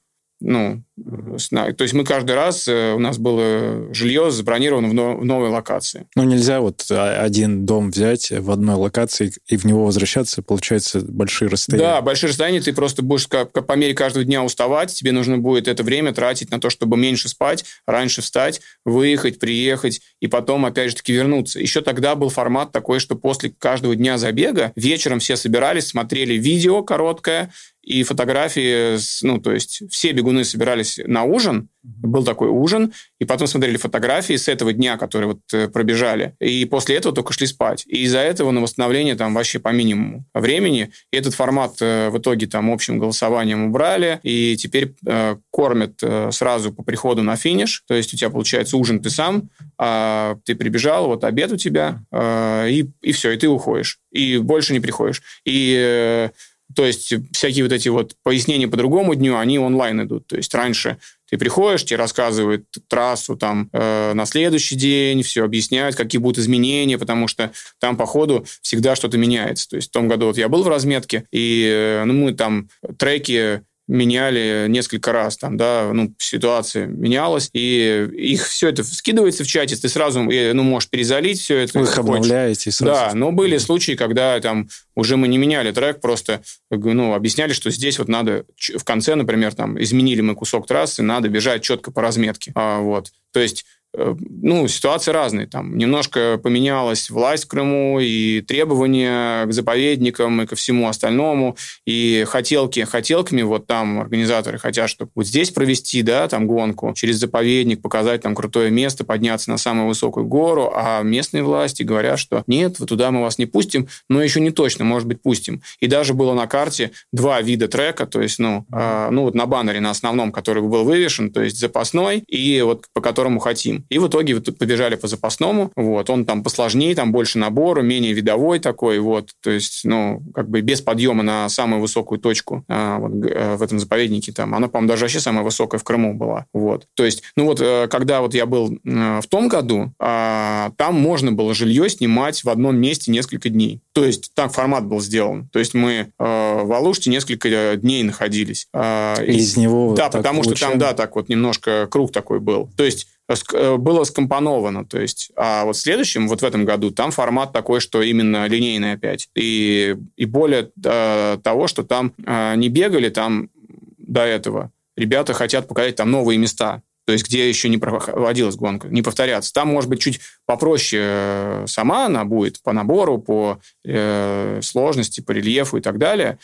ну, то есть мы каждый раз, э, у нас было жилье забронировано в, новой локации. Ну, нельзя вот один дом взять в одной локации и в него возвращаться, получается большие расстояния. Да, большие расстояния, ты просто будешь по мере каждого дня уставать, тебе нужно будет это время тратить на то, чтобы меньше спать, раньше встать, выехать, приехать и потом опять же таки вернуться. Еще тогда был формат такой, что после каждого дня забега вечером все собирались, смотрели видео короткое, и фотографии, ну, то есть все бегуны собирались на ужин, был такой ужин, и потом смотрели фотографии с этого дня, которые вот э, пробежали, и после этого только шли спать. И из-за этого на восстановление там вообще по минимуму времени. И этот формат э, в итоге там общим голосованием убрали, и теперь э, кормят э, сразу по приходу на финиш, то есть у тебя получается ужин ты сам, а ты прибежал, вот обед у тебя, э, и, и все, и ты уходишь, и больше не приходишь. И э, то есть всякие вот эти вот пояснения по другому дню, они онлайн идут. То есть раньше ты приходишь, тебе рассказывают трассу там э, на следующий день, все объясняют, какие будут изменения, потому что там по ходу всегда что-то меняется. То есть в том году вот я был в разметке, и э, ну, мы там треки меняли несколько раз, там, да, ну, ситуация менялась, и их все это скидывается в чате, ты сразу, э, ну, можешь перезалить все это. Вы их обновляете сразу. Да, но были случаи, когда там уже мы не меняли трек, просто, ну, объясняли, что здесь вот надо в конце, например, там, изменили мы кусок трассы, надо бежать четко по разметке. А, вот. То есть э, ну, ситуации разные. Там немножко поменялась власть в Крыму, и требования к заповедникам, и ко всему остальному, и хотелки хотелками, вот там организаторы хотят, чтобы вот здесь провести, да, там гонку, через заповедник показать там крутое место, подняться на самую высокую гору, а местные власти говорят, что нет, вот туда мы вас не пустим, но еще не точно, может быть, пустим. И даже было на карте два вида трека, то есть, ну, э, ну вот на баннере на основном, который был вывешен, то есть запасной, и вот по которому хотим. И в итоге вот побежали по запасному, вот, он там посложнее, там больше набора, менее видовой такой, вот, то есть, ну, как бы без подъема на самую высокую точку а, вот, э, в этом заповеднике, там, она, по-моему, даже вообще самая высокая в Крыму была, вот. То есть, ну вот, э, когда вот я был э, в том году, а, там можно было жилье снимать в одном месте несколько дней. То есть, так формат был сделан. То есть, мы в Алуште несколько дней находились. А, из, из него Да, потому что там, да, так вот немножко круг такой был. То есть, было скомпоновано. То есть, а вот в следующем, вот в этом году, там формат такой, что именно линейный опять. И, и более э, того, что там э, не бегали там до этого. Ребята хотят показать там новые места. То есть, где еще не проводилась гонка, не повторяться. Там, может быть, чуть попроще э, сама она будет по набору, по э, сложности, по рельефу и так далее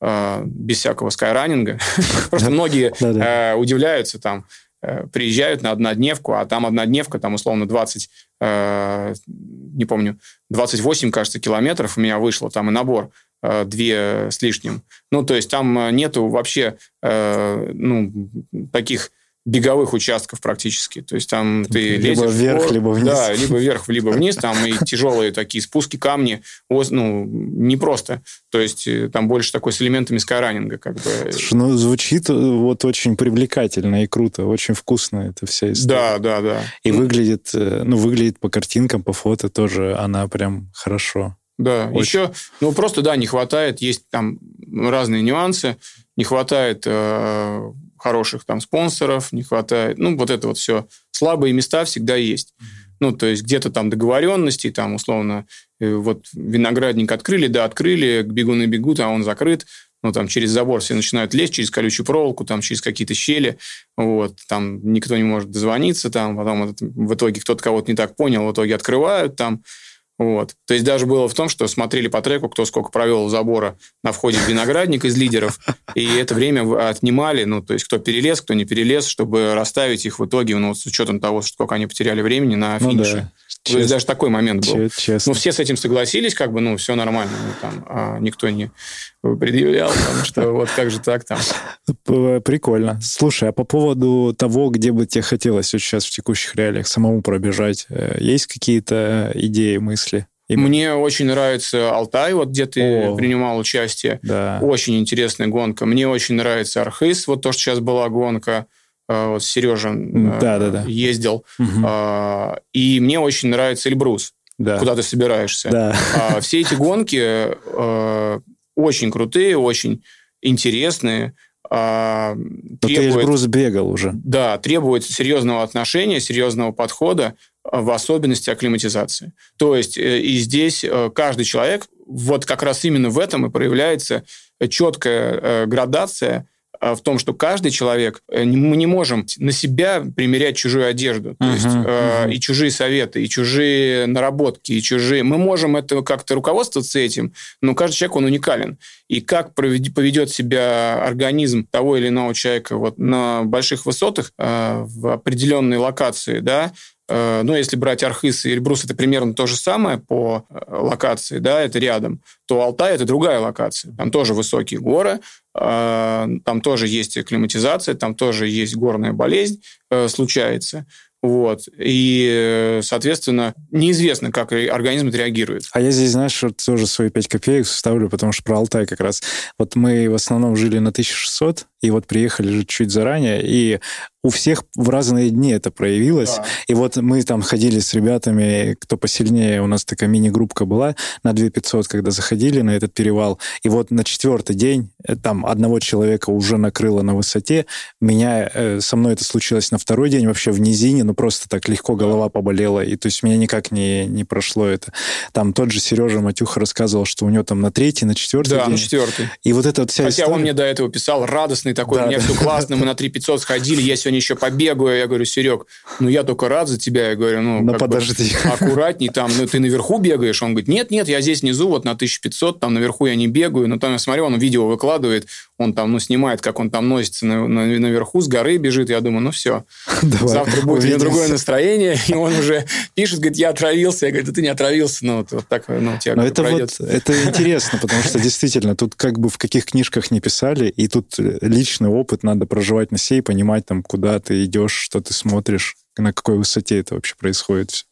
э, без всякого скайранинга. Просто многие удивляются там, Э, приезжают на однодневку, а там однодневка, там условно 20, э, не помню, 28, кажется, километров у меня вышло, там и набор э, две с лишним. Ну, то есть там нету вообще э, ну, таких беговых участков практически. То есть там ты либо лезешь вверх, вгор, либо вниз. Да, либо вверх, либо вниз. Там и тяжелые такие спуски, камни. Ну, непросто. То есть э, там больше такой с элементами скайранинга. Как бы. Слушай, ну, звучит э, вот очень привлекательно и круто. Очень вкусно эта вся история. Да, да, да. И выглядит, э, ну, выглядит по картинкам, по фото тоже она прям хорошо. Да, Очень. еще, ну, просто, да, не хватает, есть там разные нюансы, не хватает э, хороших там спонсоров, не хватает, ну, вот это вот все. Слабые места всегда есть. Ну, то есть где-то там договоренности, там, условно, э, вот виноградник открыли, да, открыли, бегуны бегут, а он закрыт, ну, там, через забор все начинают лезть, через колючую проволоку, там, через какие-то щели, вот, там, никто не может дозвониться, там, потом в итоге кто-то кого-то не так понял, в итоге открывают, там, вот. То есть даже было в том, что смотрели по треку, кто сколько провел забора на входе в виноградник из лидеров, и это время отнимали, ну, то есть кто перелез, кто не перелез, чтобы расставить их в итоге, ну, с учетом того, сколько они потеряли времени на финише. Ну, да. Чест... То есть даже такой момент был. Честно. Ну, все с этим согласились, как бы, ну, все нормально. Ну, там, а никто не предъявлял, потому что вот как же так там. Прикольно. Слушай, а по поводу того, где бы тебе хотелось сейчас в текущих реалиях самому пробежать, э, есть какие-то идеи, мысли? Мне очень нравится Алтай, вот где ты О, принимал участие. Да. Очень интересная гонка. Мне очень нравится Архыз, вот то, что сейчас была гонка. Э, вот Сережа э, да, да, да. ездил. Угу. И мне очень нравится Эльбрус, да. куда ты собираешься. Да. А, все эти гонки э, очень крутые, очень интересные. А, Но требует, ты Эльбрус бегал уже. Да, требует серьезного отношения, серьезного подхода, в особенности акклиматизации. То есть и здесь каждый человек, вот как раз именно в этом и проявляется четкая градация в том, что каждый человек, э, мы не можем на себя примерять чужую одежду, то uh-huh, есть uh-huh. и чужие советы, и чужие наработки, и чужие. Мы можем это как-то руководствоваться этим, но каждый человек он уникален. И как поведет себя организм того или иного человека вот на больших высотах э, в определенной локации, да, ну, если брать Архыз и Эльбрус, это примерно то же самое по э, локации, да, это рядом, то Алтай – это другая локация. Там тоже высокие горы, э, там тоже есть климатизация, там тоже есть горная болезнь, случается. Вот. И, соответственно, неизвестно, как организм отреагирует. А я здесь, знаешь, тоже свои 5 копеек вставлю, потому что про Алтай как раз. Вот мы в основном жили на 1600, и вот приехали же чуть заранее, и у всех в разные дни это проявилось. Да. И вот мы там ходили с ребятами, кто посильнее, у нас такая мини-группка была на 2500, когда заходили на этот перевал. И вот на четвертый день э, там одного человека уже накрыло на высоте. Меня, э, со мной это случилось на второй день вообще в низине, ну просто так легко голова поболела. И то есть меня никак не, не прошло это. Там тот же Сережа Матюха рассказывал, что у него там на третий, на четвертый да, день. на четвертый. И вот это вот вся Хотя история... он мне до этого писал радостный радостный такой, да, у меня да. все классно, мы на 3500 сходили, я сегодня еще побегаю. Я говорю, Серег, ну я только рад за тебя. Я говорю, ну, ну подожди. Бы, аккуратней там, ну ты наверху бегаешь? Он говорит, нет, нет, я здесь внизу, вот на 1500, там наверху я не бегаю. Но там я смотрю, он видео выкладывает, он там, ну, снимает, как он там носится на, на, наверху, с горы бежит. Я думаю, ну все, Давай, завтра будет у меня другое настроение. И он уже пишет, говорит, я отравился. Я говорю, да ты не отравился. Ну, вот, вот так, ну, тебя Но это пройдет. вот, это интересно, потому что действительно, тут как бы в каких книжках не писали, и тут личный опыт надо проживать на сей, понимать там, куда ты идешь, что ты смотришь, на какой высоте это вообще происходит все.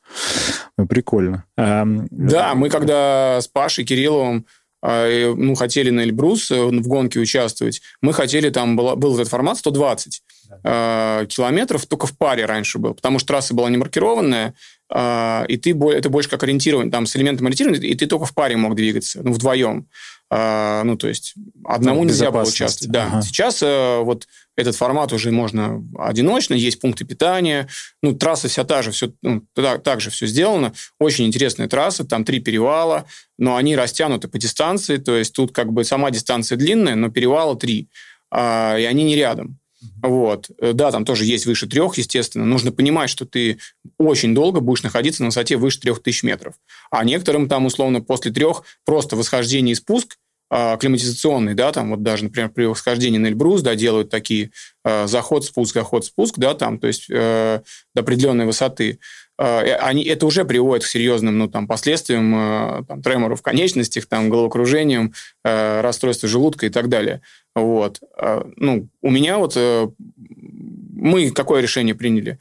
Ну, прикольно. А, да, мы когда с Пашей Кирилловым ну, хотели на Эльбрус э, в гонке участвовать, мы хотели, там была, был этот формат 120 да. километров, только в паре раньше был, потому что трасса была не маркированная, а, и ты, это больше как ориентирование, там, с элементом ориентирования, и ты только в паре мог двигаться, ну, вдвоем. Ну, то есть, одному ну, нельзя было участвовать. Да. Ага. Сейчас э, вот этот формат уже можно одиночно, есть пункты питания, ну, трасса вся та же, все, ну, так, так же все сделано. Очень интересная трасса, там три перевала, но они растянуты по дистанции, то есть тут как бы сама дистанция длинная, но перевала три, а, и они не рядом. Вот. Да, там тоже есть выше трех, естественно. Нужно понимать, что ты очень долго будешь находиться на высоте выше трех тысяч метров. А некоторым там, условно, после трех просто восхождение и спуск – климатизационный, да, там вот даже, например, при восхождении на Эльбрус, да, делают такие э, заход, спуск, заход, спуск, да, там, то есть э, до определенной высоты. Э, они, это уже приводит к серьезным, ну, там, последствиям, э, там, тремору в конечностях, там, головокружением, э, расстройству желудка и так далее. Вот. Э, ну, у меня вот... Э, мы какое решение приняли?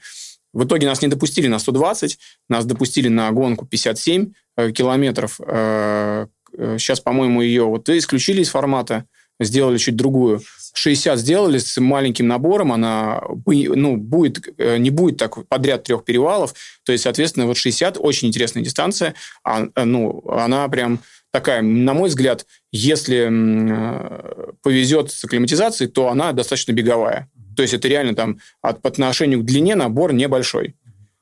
В итоге нас не допустили на 120, нас допустили на гонку 57 э, километров, э, Сейчас, по-моему, ее вот исключили из формата, сделали чуть другую. 60 сделали с маленьким набором, она ну, будет, э, не будет так подряд трех перевалов. То есть, соответственно, вот 60 очень интересная дистанция. А, э, ну, она прям такая, на мой взгляд, если э, повезет с акклиматизацией, то она достаточно беговая. То есть это реально там от, по отношению к длине набор небольшой.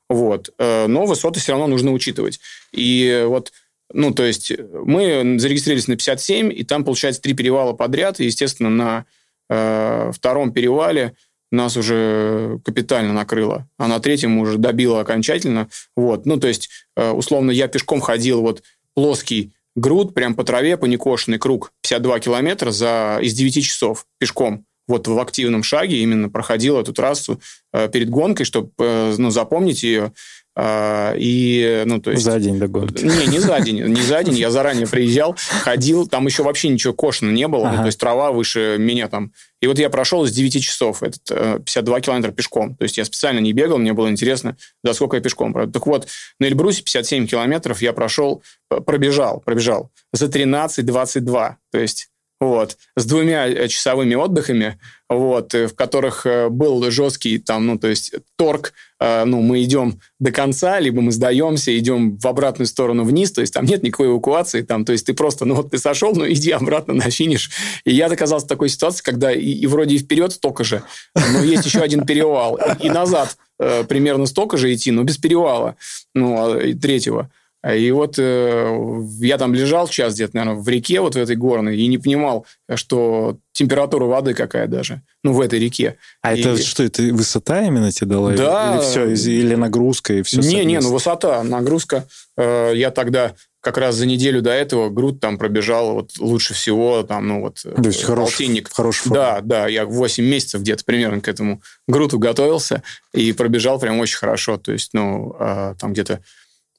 Вот. Но высоты все равно нужно учитывать. И вот ну, то есть мы зарегистрировались на 57, и там, получается, три перевала подряд. И, естественно, на э, втором перевале нас уже капитально накрыло, а на третьем уже добило окончательно. Вот. Ну, то есть, э, условно, я пешком ходил вот плоский груд, прям по траве, по некошенный круг, 52 километра за, из 9 часов пешком. Вот в активном шаге именно проходил эту трассу э, перед гонкой, чтобы э, ну, запомнить ее. А, и, ну, то есть... За день до гонки. Не, не за день. Не за день. Я заранее приезжал, ходил. Там еще вообще ничего кошено не было. Ага. Ну, то есть трава выше меня там. И вот я прошел с 9 часов. Это 52 километра пешком. То есть я специально не бегал. Мне было интересно, за сколько я пешком. Так вот, на Эльбрусе 57 километров я прошел, пробежал, пробежал за 13-22. То есть вот, с двумя э, часовыми отдыхами, вот, э, в которых э, был жесткий там, ну, то есть торг, ну, мы идем до конца, либо мы сдаемся, идем в обратную сторону вниз, то есть там нет никакой эвакуации, там, то есть ты просто, ну, вот ты сошел, ну, иди обратно на финиш. И я оказался в такой ситуации, когда и, и вроде и вперед столько же, но есть еще один перевал, и, назад примерно столько же идти, но без перевала, ну, а, третьего. И вот э, я там лежал час где-то, наверное, в реке вот в этой горной и не понимал, что температура воды какая даже, ну, в этой реке. А и... это что, это высота именно тебе дала? Да. Или все, или нагрузка, и все Не, не, ну, высота, нагрузка. Э, я тогда как раз за неделю до этого груд там пробежал вот лучше всего, там, ну, вот, То есть полтинник. Хороший, хороший Да, да, я 8 месяцев где-то примерно к этому груту готовился и пробежал прям очень хорошо, то есть, ну, э, там где-то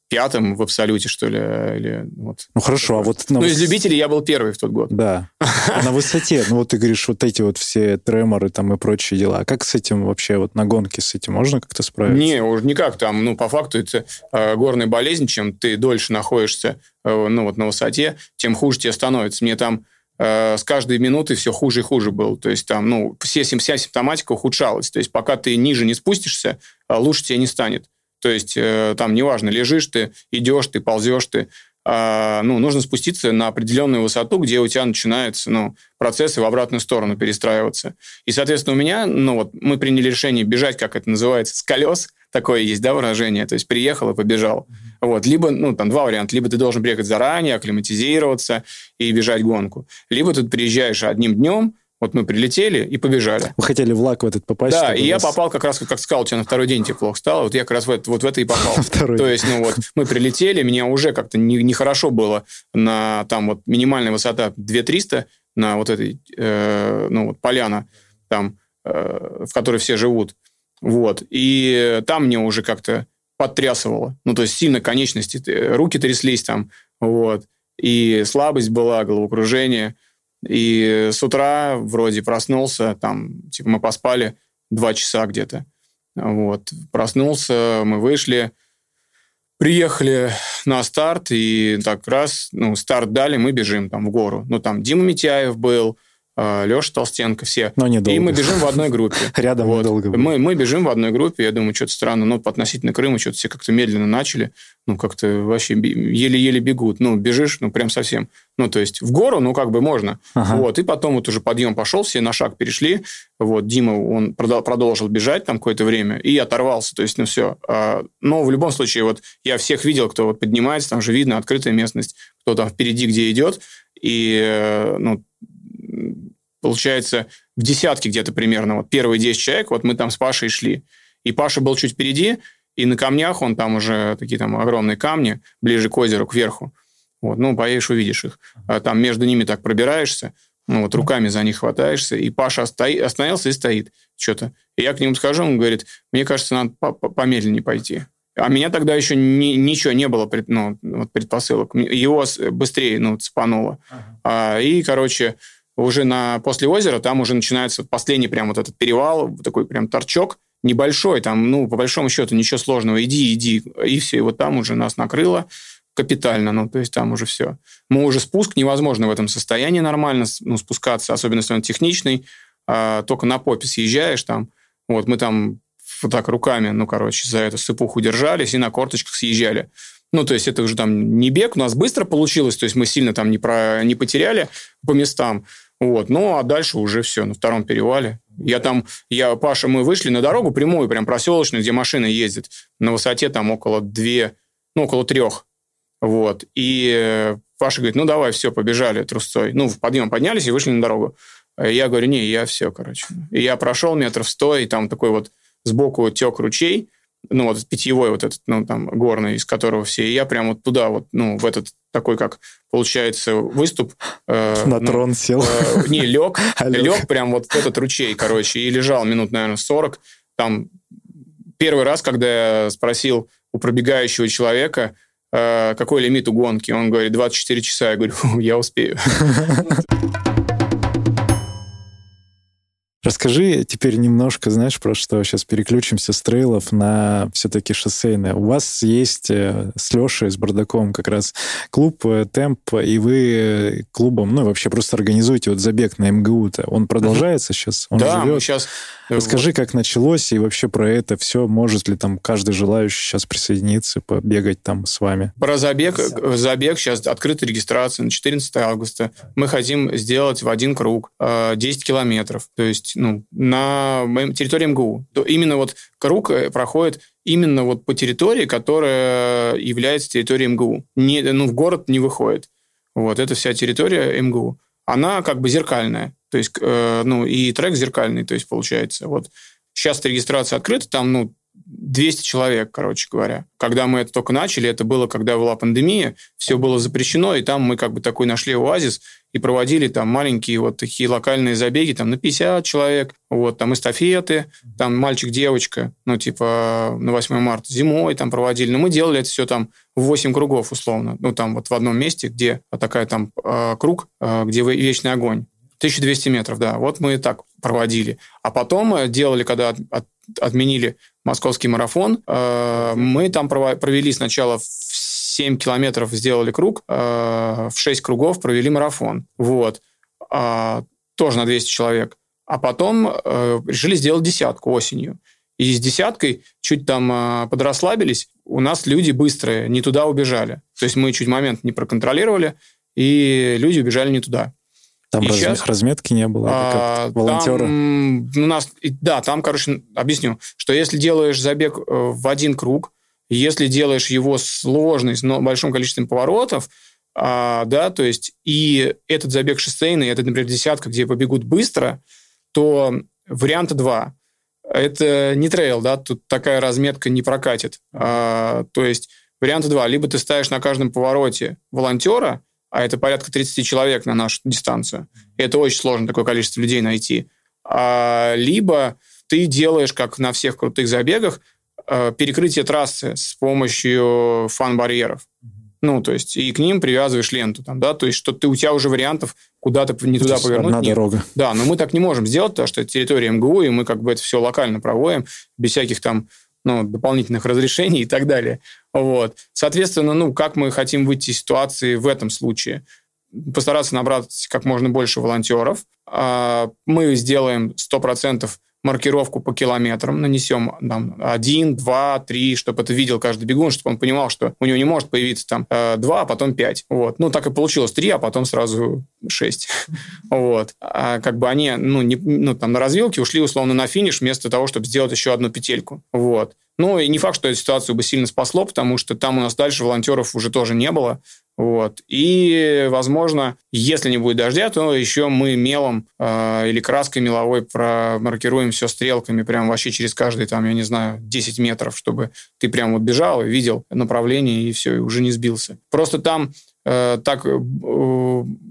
пятым в абсолюте, что ли. Или, вот, ну, хорошо, а вот... Ну, из любителей я был первый в тот год. Да. А на высоте, ну, вот ты говоришь, вот эти вот все треморы там и прочие дела. А как с этим вообще, вот на гонке с этим можно как-то справиться? Не, уже никак. Там, ну, по факту это э, горная болезнь. Чем ты дольше находишься, э, ну, вот на высоте, тем хуже тебе становится. Мне там э, с каждой минуты все хуже и хуже было. То есть там, ну, все, вся симптоматика ухудшалась. То есть пока ты ниже не спустишься, э, лучше тебе не станет. То есть э, там неважно, лежишь ты, идешь ты, ползешь ты, а, ну, нужно спуститься на определенную высоту, где у тебя начинаются ну, процессы в обратную сторону перестраиваться. И, соответственно, у меня, ну вот, мы приняли решение бежать, как это называется, с колес, такое есть, да, выражение, то есть приехал и побежал. Mm-hmm. Вот, либо, ну, там два варианта, либо ты должен приехать заранее, акклиматизироваться и бежать гонку, либо ты приезжаешь одним днем, Вот мы прилетели и побежали. Вы хотели в лак в этот попасть? Да, и я попал как раз, как сказал, у тебя на второй день тебе плохо стало, вот я как раз в это, вот в это и попал. Второй. То есть, ну вот, мы прилетели, меня уже как-то нехорошо не было на там вот минимальная высота 2300 на вот этой, э, ну вот, поляна там, э, в которой все живут. Вот. И там мне уже как-то подтрясывало. Ну, то есть сильно конечности, руки тряслись там, вот. И слабость была, головокружение – и с утра вроде проснулся, там, типа, мы поспали два часа где-то. Вот. Проснулся, мы вышли, приехали на старт, и так раз, ну, старт дали, мы бежим там в гору. Ну, там Дима Митяев был, Леша Толстенко, все. Но недолго. И мы бежим в одной группе. Рядом вот. недолго. Мы, мы бежим в одной группе, я думаю, что-то странно, но относительно Крыма что-то все как-то медленно начали, ну, как-то вообще еле-еле бегут. Ну, бежишь, ну, прям совсем. Ну, то есть в гору, ну, как бы можно. Ага. Вот, и потом вот уже подъем пошел, все на шаг перешли. Вот, Дима, он продолжил бежать там какое-то время и оторвался, то есть, ну, все. А, но в любом случае, вот я всех видел, кто вот поднимается, там же видно открытая местность, кто там впереди где идет, и, э, ну, получается, в десятке где-то примерно, вот первые 10 человек, вот мы там с Пашей шли. И Паша был чуть впереди, и на камнях он там уже такие там огромные камни, ближе к озеру, кверху. Вот, ну, поедешь, увидишь их. А там между ними так пробираешься, ну, вот руками за них хватаешься, и Паша стоит, остановился и стоит что-то. И я к нему скажу, он говорит, мне кажется, надо помедленнее пойти. А меня тогда еще ни, ничего не было, ну, вот предпосылок. Его быстрее, ну, цепануло. Ага. А, и, короче, уже на, после озера там уже начинается последний прям вот этот перевал, такой прям торчок небольшой, там, ну, по большому счету, ничего сложного, иди, иди, и все, и вот там уже нас накрыло капитально, ну, то есть там уже все. Мы уже спуск невозможно в этом состоянии нормально ну, спускаться, особенно если он техничный, а, только на попе съезжаешь там, вот мы там вот так руками, ну, короче, за эту сыпуху держались и на корточках съезжали. Ну, то есть это уже там не бег, у нас быстро получилось, то есть мы сильно там не, про, не потеряли по местам, вот. Ну, а дальше уже все, на втором перевале. Я там, я, Паша, мы вышли на дорогу прямую, прям проселочную, где машины ездят. На высоте там около две, ну, около трех. Вот. И Паша говорит, ну, давай, все, побежали трусцой. Ну, в подъем поднялись и вышли на дорогу. Я говорю, не, я все, короче. И я прошел метров сто, и там такой вот сбоку тек ручей, ну, вот питьевой вот этот, ну, там, горный, из которого все. И я прям вот туда вот, ну, в этот такой, как получается, выступ. Э, На ну, трон сел. Э, не, лег, лег прям вот в этот ручей, короче, и лежал минут, наверное, 40. Там первый раз, когда я спросил у пробегающего человека, э, какой лимит у гонки, он говорит, 24 часа. Я говорю, я успею. Расскажи теперь немножко, знаешь, про что сейчас переключимся с трейлов на все-таки шоссейные. У вас есть э, с Лешей, с Бардаком как раз клуб э, Темп, и вы э, клубом, ну, вообще просто организуете вот забег на МГУ-то. Он продолжается сейчас? Он да, живет? мы сейчас Расскажи, как началось, и вообще про это все. Может ли там каждый желающий сейчас присоединиться, побегать там с вами? Про забег. Забег сейчас открыта регистрация на 14 августа. Мы хотим сделать в один круг 10 э, километров. То есть ну, на территории МГУ. То именно вот круг э, проходит именно вот по территории, которая является территорией МГУ. Не, ну, в город не выходит. Вот, это вся территория МГУ. Она как бы зеркальная. То есть, э, ну, и трек зеркальный, то есть, получается. Вот сейчас регистрация открыта, там, ну, 200 человек, короче говоря. Когда мы это только начали, это было, когда была пандемия, все было запрещено, и там мы как бы такой нашли оазис и проводили там маленькие вот такие локальные забеги, там на 50 человек, вот, там эстафеты, там мальчик-девочка, ну, типа на 8 марта зимой там проводили. Но мы делали это все там в 8 кругов условно, ну, там вот в одном месте, где такая там э, круг, э, где вечный огонь. 1200 метров, да. Вот мы так проводили. А потом э, делали, когда от, от, отменили московский марафон, э, мы там провели сначала в 7 километров сделали круг, э, в 6 кругов провели марафон. Вот. Э, тоже на 200 человек. А потом э, решили сделать десятку осенью. И с десяткой чуть там э, подрасслабились. У нас люди быстрые, не туда убежали. То есть мы чуть момент не проконтролировали, и люди убежали не туда. Там раз, сейчас, разметки не было, а, волонтеры? Там, у нас, да, там, короче, объясню, что если делаешь забег э, в один круг, если делаешь его сложный, с большим количеством поворотов, а, да, то есть и этот забег шоссейный, это, например, десятка, где побегут быстро, то варианта два. Это не трейл, да, тут такая разметка не прокатит. А, то есть варианта два. Либо ты ставишь на каждом повороте волонтера, а это порядка 30 человек на нашу дистанцию. И это очень сложно такое количество людей найти. А, либо ты делаешь, как на всех крутых забегах, а, перекрытие трассы с помощью фан-барьеров. Ну, то есть, и к ним привязываешь ленту, там, да, то есть, что ты, у тебя уже вариантов куда-то не туда повернуть. Одна нет. дорога. Да, но мы так не можем сделать, потому что это территория МГУ, и мы как бы это все локально проводим, без всяких там ну, дополнительных разрешений и так далее. Вот. Соответственно, ну, как мы хотим выйти из ситуации в этом случае? Постараться набрать как можно больше волонтеров. А, мы сделаем 100% маркировку по километрам, нанесем там, один, два, три, чтобы это видел каждый бегун, чтобы он понимал, что у него не может появиться там э, два, а потом пять. Вот. Ну, так и получилось три, а потом сразу шесть. Вот. А как бы они, ну, не, ну, там на развилке ушли условно на финиш вместо того, чтобы сделать еще одну петельку. Вот. Ну, и не факт, что эту ситуацию бы сильно спасло, потому что там у нас дальше волонтеров уже тоже не было. Вот. И, возможно, если не будет дождя, то еще мы мелом э, или краской меловой промаркируем все стрелками прям вообще через каждые, там, я не знаю, 10 метров, чтобы ты прям вот бежал и видел направление, и все, и уже не сбился. Просто там э, так э,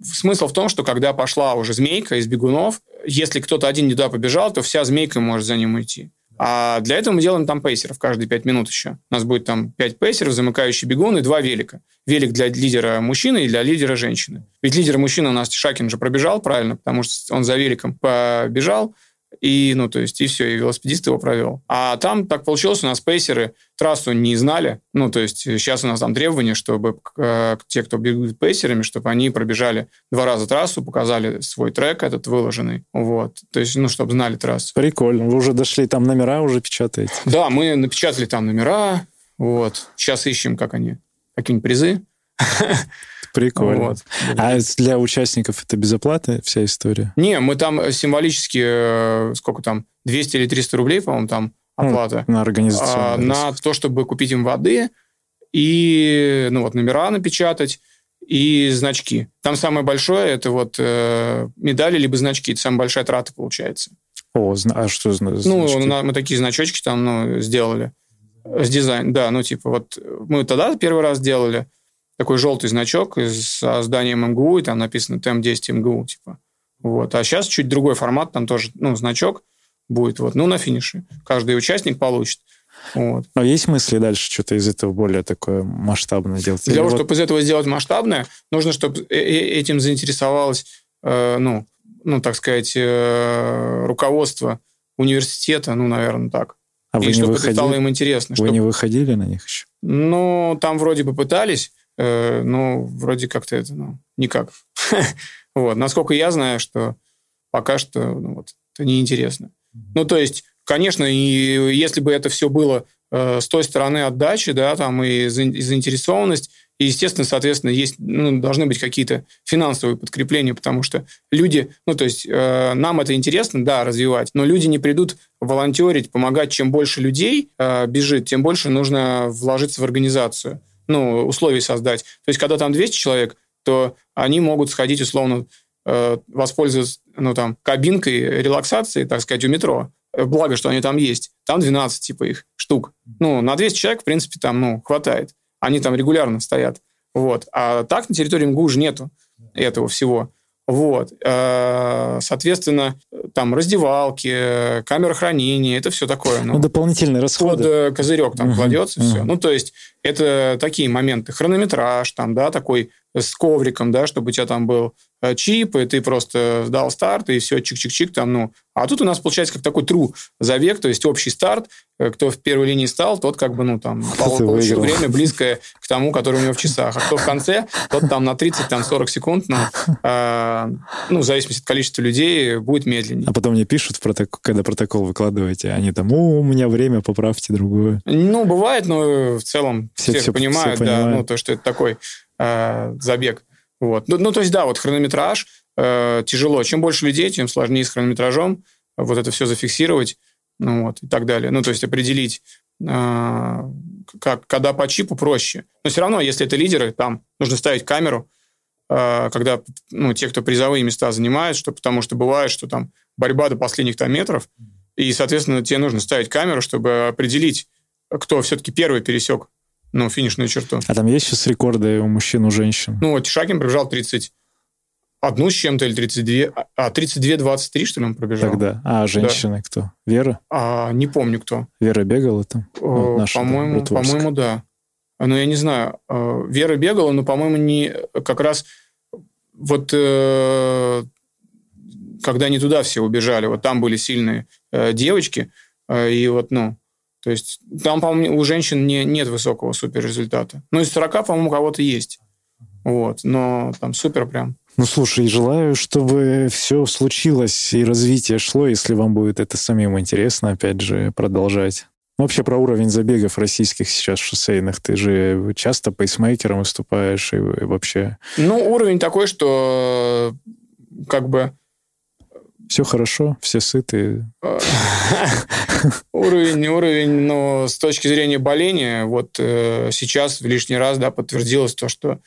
смысл в том, что когда пошла уже змейка из бегунов, если кто-то один не туда побежал, то вся змейка может за ним уйти. А для этого мы делаем там пейсеров каждые 5 минут еще. У нас будет там 5 пейсеров, замыкающий бегун и два велика. Велик для лидера мужчины и для лидера женщины. Ведь лидер мужчины у нас Шакин же пробежал правильно, потому что он за великом побежал, и, ну, то есть, и все, и велосипедист его провел. А там так получилось, у нас пейсеры трассу не знали. Ну, то есть, сейчас у нас там требования, чтобы э, те, кто бегут пейсерами, чтобы они пробежали два раза трассу, показали свой трек этот выложенный. Вот. То есть, ну, чтобы знали трассу. Прикольно. Вы уже дошли, там номера уже печатаете? Да, мы напечатали там номера. Вот. Сейчас ищем, как они, какие-нибудь призы. Прикольно. Вот. А для участников это без оплаты вся история? Не, мы там символически, э, сколько там, 200 или 300 рублей, по-моему, там ну, оплата. Ну, на организацию. А, на то, чтобы купить им воды и, ну, вот, номера напечатать и значки. Там самое большое, это вот э, медали либо значки. Это самая большая трата получается. О, а что значки? Ну, мы такие значочки там ну, сделали. С дизайн, да, ну, типа, вот мы тогда первый раз делали, такой желтый значок с зданием МГУ, и там написано ТМ-10 МГУ, типа. Вот. А сейчас чуть другой формат, там тоже, ну, значок будет, вот, ну, на финише. Каждый участник получит. Вот. Но есть мысли дальше что-то из этого более такое масштабное делать? Для Или того, вот... чтобы из этого сделать масштабное, нужно, чтобы э, э, этим заинтересовалось, э, ну, ну, так сказать, э, руководство университета, ну, наверное, так. А и вы чтобы не выходили? это стало им интересно. Вы чтобы... не выходили на них еще? Ну, там вроде бы пытались, э, ну, вроде как-то это, ну, никак. вот. Насколько я знаю, что пока что ну, вот, это неинтересно. Ну, то есть, конечно, и если бы это все было э, с той стороны отдачи, да, там и, и заинтересованность, и, естественно, соответственно, есть, ну, должны быть какие-то финансовые подкрепления, потому что люди, ну, то есть э, нам это интересно, да, развивать, но люди не придут волонтерить, помогать. Чем больше людей э, бежит, тем больше нужно вложиться в организацию ну, условий создать. То есть, когда там 200 человек, то они могут сходить, условно, э, воспользоваться, ну, там, кабинкой релаксации, так сказать, у метро. Э, благо, что они там есть. Там 12, типа, их штук. Ну, на 200 человек, в принципе, там, ну, хватает. Они там регулярно стоят. Вот. А так на территории МГУ уже нету этого всего. Вот. Э, соответственно, там раздевалки, камера хранения, это все такое. Ну, ну дополнительные расходы. Под козырек там uh-huh, кладется uh-huh. все. Ну, то есть, это такие моменты. Хронометраж там, да, такой с ковриком, да, чтобы у тебя там был Э, чип, и ты просто дал старт, и все, чик-чик-чик там, ну. А тут у нас получается как такой true забег, то есть общий старт, э, кто в первой линии стал, тот как бы, ну, там, получил время близкое к тому, который у него в часах. А кто в конце, тот там на 30, там 40 секунд, ну, э, ну, в зависимости от количества людей, будет медленнее. А потом мне пишут, в протокол, когда протокол выкладываете, они там, о, у меня время, поправьте другое. Ну, бывает, но в целом все, все, все понимают, все да, понимают. ну, то, что это такой э, забег. Вот. Ну, ну, то есть, да, вот хронометраж э, тяжело. Чем больше людей, тем сложнее с хронометражом вот это все зафиксировать, ну вот, и так далее. Ну, то есть определить, э, как, когда по чипу проще. Но все равно, если это лидеры, там нужно ставить камеру, э, когда ну, те, кто призовые места занимают, что, потому что бывает, что там борьба до последних там метров, и, соответственно, тебе нужно ставить камеру, чтобы определить, кто все-таки первый пересек ну, финишную черту. А там есть сейчас рекорды у мужчин, у женщин? Ну, вот Тишакин пробежал 30 одну с чем-то или 32, а 32-23, что ли, он пробежал. Тогда. А женщины да. кто? Вера? А, не помню, кто. Вера бегала там? Ну, по-моему, по-моему, да. Ну, я не знаю. Э, Вера бегала, но, по-моему, не как раз вот э, когда они туда все убежали, вот там были сильные э, девочки, э, и вот, ну, то есть там, по-моему, у женщин не, нет высокого супер результата. Ну, из 40, по-моему, у кого-то есть. Вот, но там супер прям. Ну, слушай, желаю, чтобы все случилось и развитие шло, если вам будет это самим интересно, опять же, продолжать. Вообще про уровень забегов российских сейчас шоссейных. Ты же часто пейсмейкером выступаешь и вообще... Ну, уровень такой, что как бы... Все хорошо, все сыты. Уровень, уровень, но с точки зрения боления, вот э, сейчас в лишний раз, да, подтвердилось то, что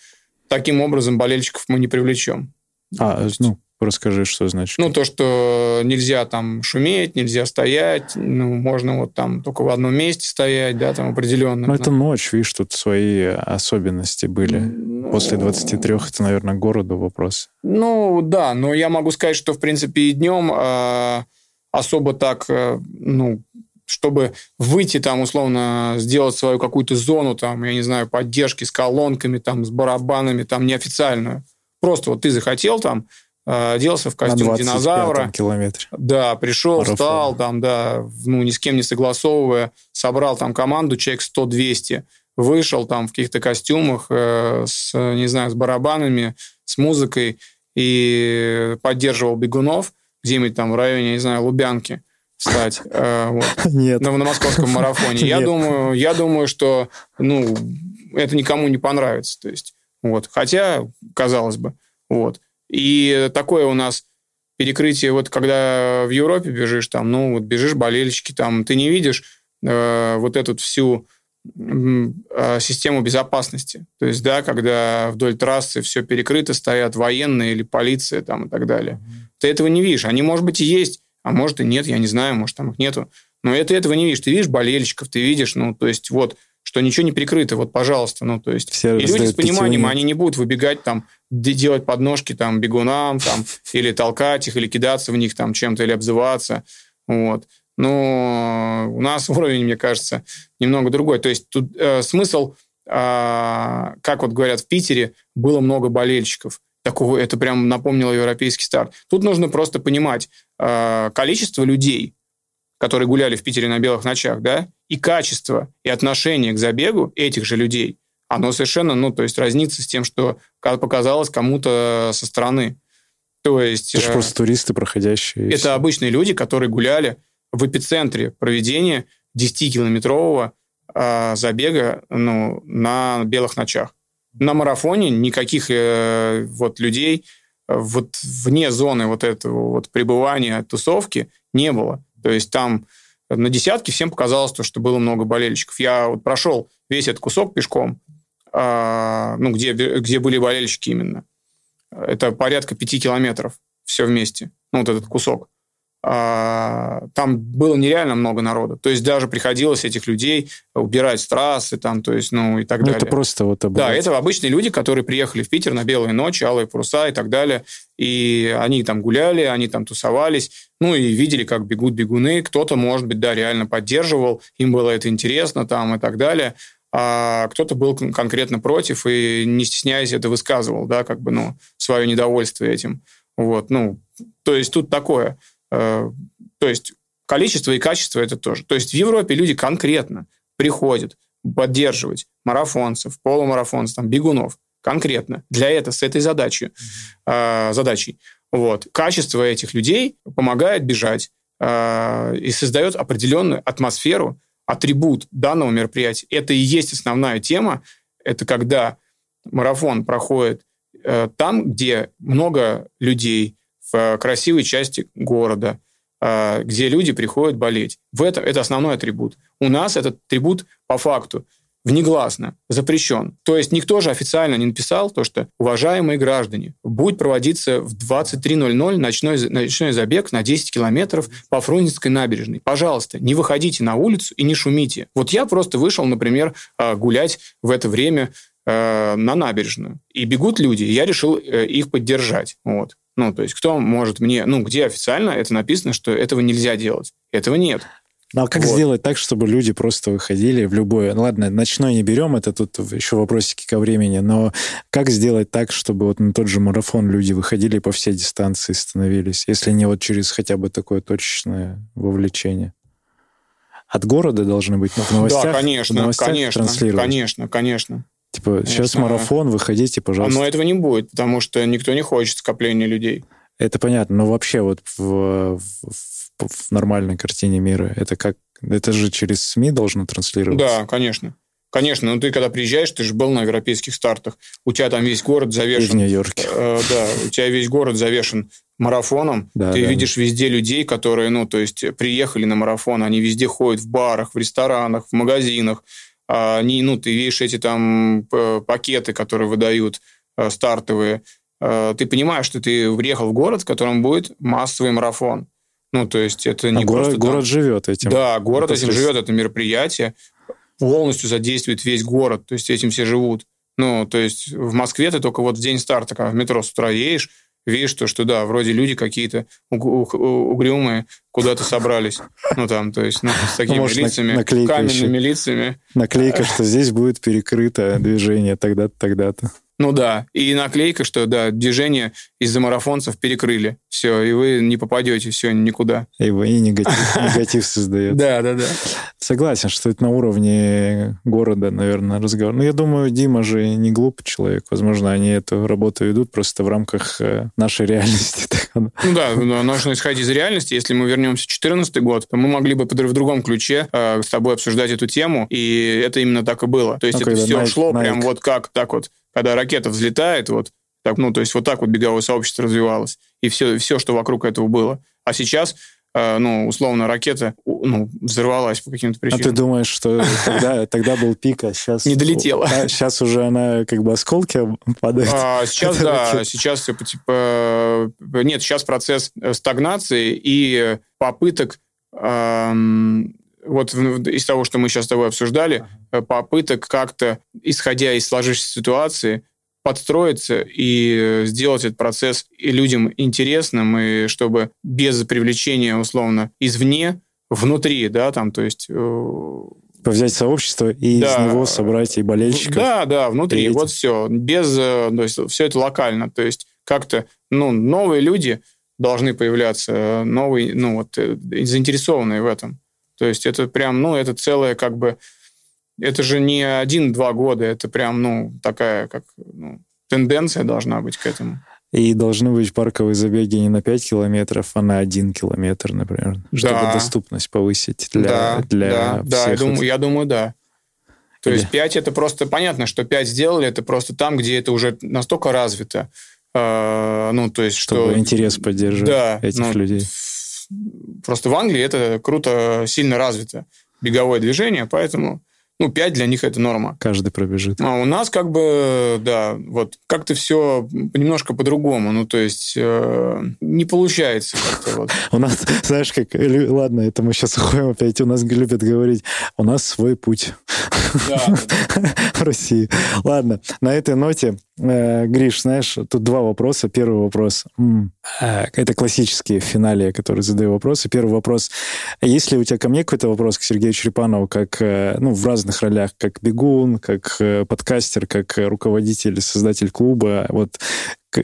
таким образом болельщиков мы не привлечем. А, ну, расскажи, что значит. Ну, то, что нельзя там шуметь, нельзя стоять, ну, можно вот там только в одном месте стоять, да, там определенно. Ну, это ночь, видишь, тут свои особенности были. Ну, После 23 это, наверное, городу вопрос. Ну, да, но я могу сказать, что, в принципе, и днем э, особо так, э, ну, чтобы выйти там, условно, сделать свою какую-то зону, там, я не знаю, поддержки с колонками, там, с барабанами, там, неофициальную. Просто вот ты захотел там, э, оделся в костюм динозавра. километре. Да, пришел, Марафон. встал, там, да, ну, ни с кем не согласовывая, собрал там команду, человек 100-200, вышел там в каких-то костюмах э, с, не знаю, с барабанами, с музыкой и поддерживал бегунов где-нибудь там в районе, не знаю, Лубянки стать э, вот, Нет. На, на московском марафоне. Я думаю, я думаю, что ну, это никому не понравится. То есть, вот. Хотя, казалось бы. Вот. И такое у нас перекрытие, вот когда в Европе бежишь, там, ну, вот бежишь, болельщики, там, ты не видишь э, вот эту всю э, систему безопасности. То есть, да, когда вдоль трассы все перекрыто, стоят военные или полиция там и так далее. Mm-hmm. Ты этого не видишь. Они, может быть, и есть, а может и нет, я не знаю, может там их нету. Но это этого не видишь. Ты видишь болельщиков, ты видишь, ну, то есть вот, что ничего не прикрыто, вот, пожалуйста, ну, то есть... Все и люди с пониманием, они не будут выбегать там, делать подножки там бегунам, там, или толкать их, или кидаться в них там чем-то, или обзываться, вот. Но у нас уровень, мне кажется, немного другой. То есть тут э, смысл, э, как вот говорят в Питере, было много болельщиков такого, это прям напомнило европейский старт. Тут нужно просто понимать э, количество людей, которые гуляли в Питере на белых ночах, да, и качество и отношение к забегу этих же людей, оно совершенно, ну, то есть разнится с тем, что показалось кому-то со стороны. То есть... Это же э, просто туристы, проходящие. Это все. обычные люди, которые гуляли в эпицентре проведения 10-километрового э, забега ну, на белых ночах на марафоне никаких э, вот людей э, вот вне зоны вот этого вот пребывания тусовки не было. То есть там на десятки всем показалось то, что было много болельщиков. Я вот прошел весь этот кусок пешком, э, ну, где, где были болельщики именно. Это порядка пяти километров все вместе, ну, вот этот кусок. А, там было нереально много народа. То есть даже приходилось этих людей убирать с трассы, там, то есть, ну, и так ну, далее. Это просто вот обывать. Да, это обычные люди, которые приехали в Питер на белые ночи, алые паруса и так далее. И они там гуляли, они там тусовались, ну, и видели, как бегут бегуны. Кто-то, может быть, да, реально поддерживал, им было это интересно там и так далее. А кто-то был конкретно против и, не стесняясь, это высказывал, да, как бы, ну, свое недовольство этим. Вот, ну, то есть тут такое. Э, то есть количество и качество это тоже. То есть в Европе люди конкретно приходят поддерживать марафонцев, полумарафонцев, там, бегунов конкретно для этого, с этой задачей. Э, задачей. Вот. Качество этих людей помогает бежать э, и создает определенную атмосферу, атрибут данного мероприятия. Это и есть основная тема. Это когда марафон проходит э, там, где много людей, э, красивой части города, э, где люди приходят болеть. В это, это основной атрибут. У нас этот атрибут по факту внегласно запрещен. То есть никто же официально не написал то, что, уважаемые граждане, будет проводиться в 23.00 ночной, ночной забег на 10 километров по Фрунзенской набережной. Пожалуйста, не выходите на улицу и не шумите. Вот я просто вышел, например, а, гулять в это время на набережную. И бегут люди, и я решил э, их поддержать. Вот. Ну, то есть кто может мне... Ну, где официально это написано, что этого нельзя делать? Этого нет. Ну, а как вот. сделать так, чтобы люди просто выходили в любое... Ну, ладно, ночной не берем, это тут еще вопросики ко времени, но как сделать так, чтобы вот на тот же марафон люди выходили по всей дистанции становились, если не вот через хотя бы такое точечное вовлечение? От города должны быть в новостях? Да, конечно, в новостях конечно, конечно, конечно. Типа, конечно. сейчас марафон, выходите, пожалуйста. Но этого не будет, потому что никто не хочет скопления людей. Это понятно, но вообще вот в, в, в нормальной картине мира? Это как? Это же через СМИ должно транслироваться? Да, конечно. Конечно, но ты когда приезжаешь, ты же был на европейских стартах, у тебя там весь город завешен... И в Нью-Йорке. Э, да, у тебя весь город завешен марафоном. Да, ты да. видишь везде людей, которые, ну, то есть приехали на марафон, они везде ходят в барах, в ресторанах, в магазинах. А они, ну, ты видишь эти там пакеты, которые выдают э, стартовые. Э, ты понимаешь, что ты приехал в город, в котором будет массовый марафон. Ну, то есть это не а просто... Город, там... город живет этим. Да, город это этим живет, это мероприятие. Полностью задействует весь город, то есть этим все живут. Ну, то есть в Москве ты только вот в день старта, когда в метро с утра едешь, видишь то, что да, вроде люди какие-то угрюмые куда-то собрались. Ну, там, то есть, ну, с такими ну, Может, лицами, наклейка каменными еще. лицами. Наклейка, что здесь будет перекрыто движение тогда-то, тогда-то. Ну да, и наклейка, что да, движение из-за марафонцев перекрыли. Все, и вы не попадете все никуда. И вы и негатив, негатив создает. Да, да, да. Согласен, что это на уровне города, наверное, разговор. Но я думаю, Дима же не глупый человек. Возможно, они эту работу ведут просто в рамках э, нашей реальности. Ну да, нужно исходить из реальности. Если мы вернемся в 2014 год, то мы могли бы в другом ключе э, с тобой обсуждать эту тему, и это именно так и было. То есть ну, это все шло прям вот как так вот когда ракета взлетает, вот так, ну, то есть вот так вот беговое сообщество развивалось, и все, все что вокруг этого было. А сейчас э, ну, условно, ракета ну, взорвалась по каким-то причинам. А ты думаешь, что тогда, тогда был пик, а сейчас... Не долетела. А сейчас уже она как бы осколки падает? А, сейчас, да, ракета. сейчас типа, типа... Нет, сейчас процесс стагнации и попыток эм, вот из того, что мы сейчас с тобой обсуждали, uh-huh. попыток как-то, исходя из сложившейся ситуации, подстроиться и сделать этот процесс и людям интересным, и чтобы без привлечения, условно, извне, внутри, да, там, то есть... Э, взять сообщество и да, из него собрать и болельщиков. Да, да, внутри, вот все. Без, э, то есть все это локально, то есть как-то, ну, новые люди должны появляться, новые, ну, вот, заинтересованные в этом. То есть это прям, ну, это целое как бы... Это же не один-два года, это прям, ну, такая как ну, тенденция должна быть к этому. И должны быть парковые забеги не на 5 километров, а на 1 километр, например, чтобы да. доступность повысить для, да, для да, всех. Да, я думаю, я думаю, да. То Или... есть 5 это просто понятно, что 5 сделали, это просто там, где это уже настолько развито. Э, ну, то есть, Чтобы что... интерес поддерживать да, этих ну, людей. Просто в Англии это круто, сильно развито беговое движение, поэтому ну, 5 для них это норма. Каждый пробежит. А у нас как бы, да, вот как-то все немножко по-другому. Ну, то есть э, не получается как-то вот. У нас, знаешь, как... Ладно, это мы сейчас уходим опять. У нас любят говорить, у нас свой путь. В России. Ладно, на этой ноте, Гриш, знаешь, тут два вопроса. Первый вопрос. Э, это классические в финале, которые задаю вопросы. Первый вопрос. Есть ли у тебя ко мне какой-то вопрос к Сергею Черепанову, как, э, ну, в разных ролях, как бегун, как подкастер, как руководитель, создатель клуба? Вот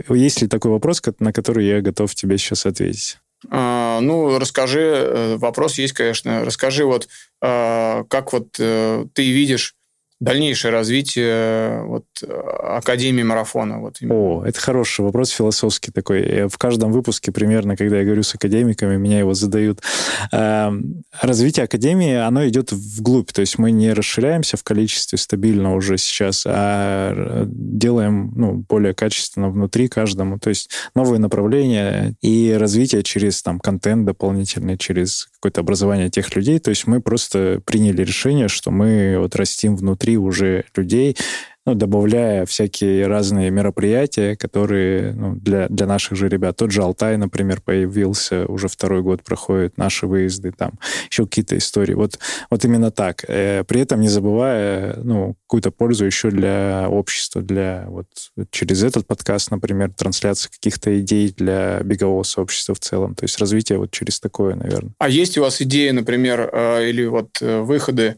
есть ли такой вопрос, на который я готов тебе сейчас ответить? А, ну, расскажи, вопрос есть, конечно. Расскажи вот, как вот э, ты видишь дальнейшее развитие вот, Академии марафона? Вот О, это хороший вопрос, философский такой. В каждом выпуске примерно, когда я говорю с академиками, меня его задают. Эм, развитие Академии, оно идет вглубь, то есть мы не расширяемся в количестве стабильно уже сейчас, а делаем ну, более качественно внутри каждому, то есть новые направления и развитие через там контент дополнительный, через какое-то образование тех людей. То есть мы просто приняли решение, что мы вот растим внутри уже людей, ну, добавляя всякие разные мероприятия, которые ну, для, для наших же ребят. Тот же Алтай, например, появился, уже второй год проходит наши выезды, там еще какие-то истории. Вот, вот именно так. Э, при этом не забывая ну, какую-то пользу еще для общества, для вот через этот подкаст, например, трансляции каких-то идей для бегового сообщества в целом. То есть развитие вот через такое, наверное. А есть у вас идеи, например, э, или вот э, выходы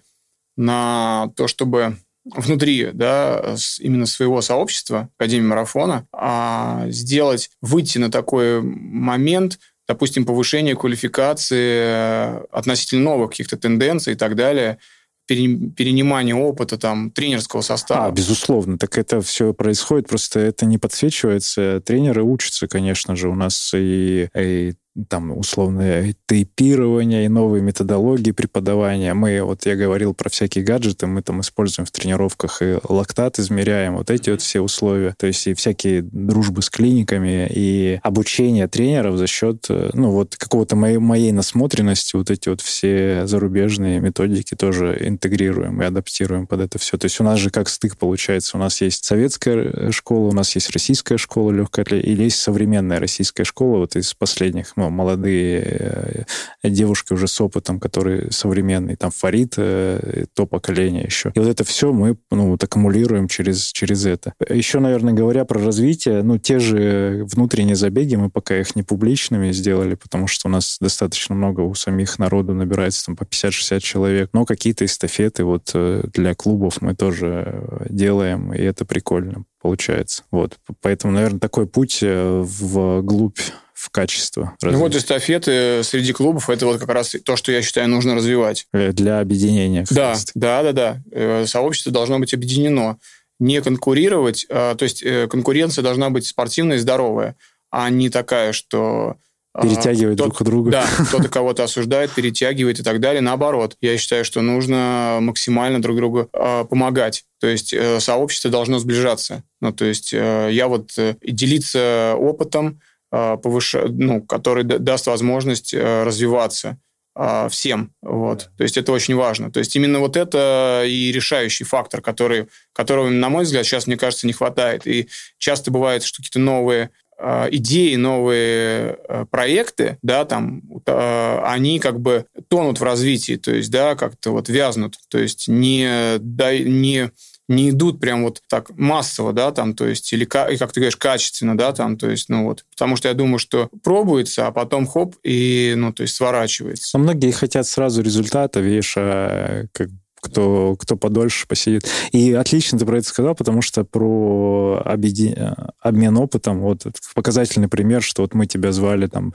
на то, чтобы внутри да, именно своего сообщества Академии марафона, а сделать, выйти на такой момент, допустим, повышение квалификации э, относительно новых каких-то тенденций и так далее, перенимание опыта там тренерского состава. А, безусловно, так это все происходит, просто это не подсвечивается. Тренеры учатся, конечно же, у нас и, и там условное тейпирование и новые методологии преподавания. Мы, вот я говорил про всякие гаджеты, мы там используем в тренировках и лактат измеряем, вот эти вот все условия. То есть и всякие дружбы с клиниками, и обучение тренеров за счет, э, ну, вот какого-то моей, моей насмотренности, вот эти вот все зарубежные методики тоже интегрируем и адаптируем под это все. То есть у нас же как стык получается. У нас есть советская школа, у нас есть российская школа легкой или есть современная российская школа, вот из последних, ну, молодые э, девушки уже с опытом, которые современные, там Фарид, э, то поколение еще. И вот это все мы ну, вот аккумулируем через, через это. Еще, наверное, говоря про развитие, ну, те же внутренние забеги, мы пока их не публичными сделали, потому что у нас достаточно много у самих народу набирается там по 50-60 человек, но какие-то эстафеты вот э, для клубов мы тоже делаем, и это прикольно получается. Вот. Поэтому, наверное, такой путь в глубь в качество. Ну вот эстафеты среди клубов, это вот как раз то, что я считаю нужно развивать. Э, для объединения. Да, да, да, да. Э, сообщество должно быть объединено. Не конкурировать, а, то есть э, конкуренция должна быть спортивная и здоровая, а не такая, что а, перетягивать кто, друг друга. Да, кто-то кого-то осуждает, перетягивает и так далее. Наоборот, я считаю, что нужно максимально друг другу э, помогать. То есть э, сообщество должно сближаться. Ну, то есть э, я вот э, делиться опытом, повыш... ну, который даст возможность э, развиваться а, всем. Вот. То есть это очень важно. То есть именно вот это и решающий фактор, который, которого, на мой взгляд, сейчас, мне кажется, не хватает. И часто бывает, что какие-то новые а, идеи, новые проекты, да, там, они как бы тонут в развитии, то есть, да, как-то вот вязнут, то есть не, да, не не идут прям вот так массово, да, там, то есть, или, как ты говоришь, качественно, да, там, то есть, ну вот, потому что я думаю, что пробуется, а потом хоп, и, ну, то есть, сворачивается. Но многие хотят сразу результата, видишь, а как кто, кто подольше посидит. И отлично ты про это сказал, потому что про объедин... обмен опытом, вот показательный пример, что вот мы тебя звали там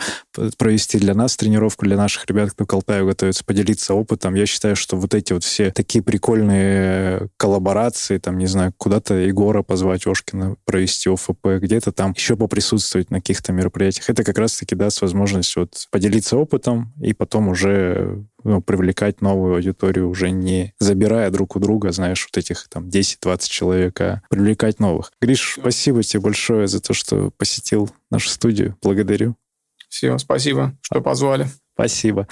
провести для нас тренировку, для наших ребят, кто к Алтаю готовится, поделиться опытом. Я считаю, что вот эти вот все такие прикольные коллаборации, там, не знаю, куда-то Егора позвать, Ошкина провести ОФП, где-то там еще поприсутствовать на каких-то мероприятиях. Это как раз-таки даст возможность вот поделиться опытом и потом уже ну, привлекать новую аудиторию, уже не забирая друг у друга, знаешь, вот этих там 10-20 человек, а привлекать новых. Гриш, спасибо тебе большое за то, что посетил нашу студию. Благодарю. Все, спасибо, что позвали. Спасибо.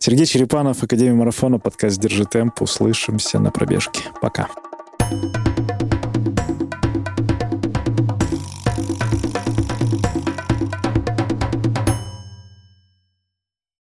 Сергей Черепанов, Академия марафона, подкаст «Держи темп». Услышимся на пробежке. Пока. thank you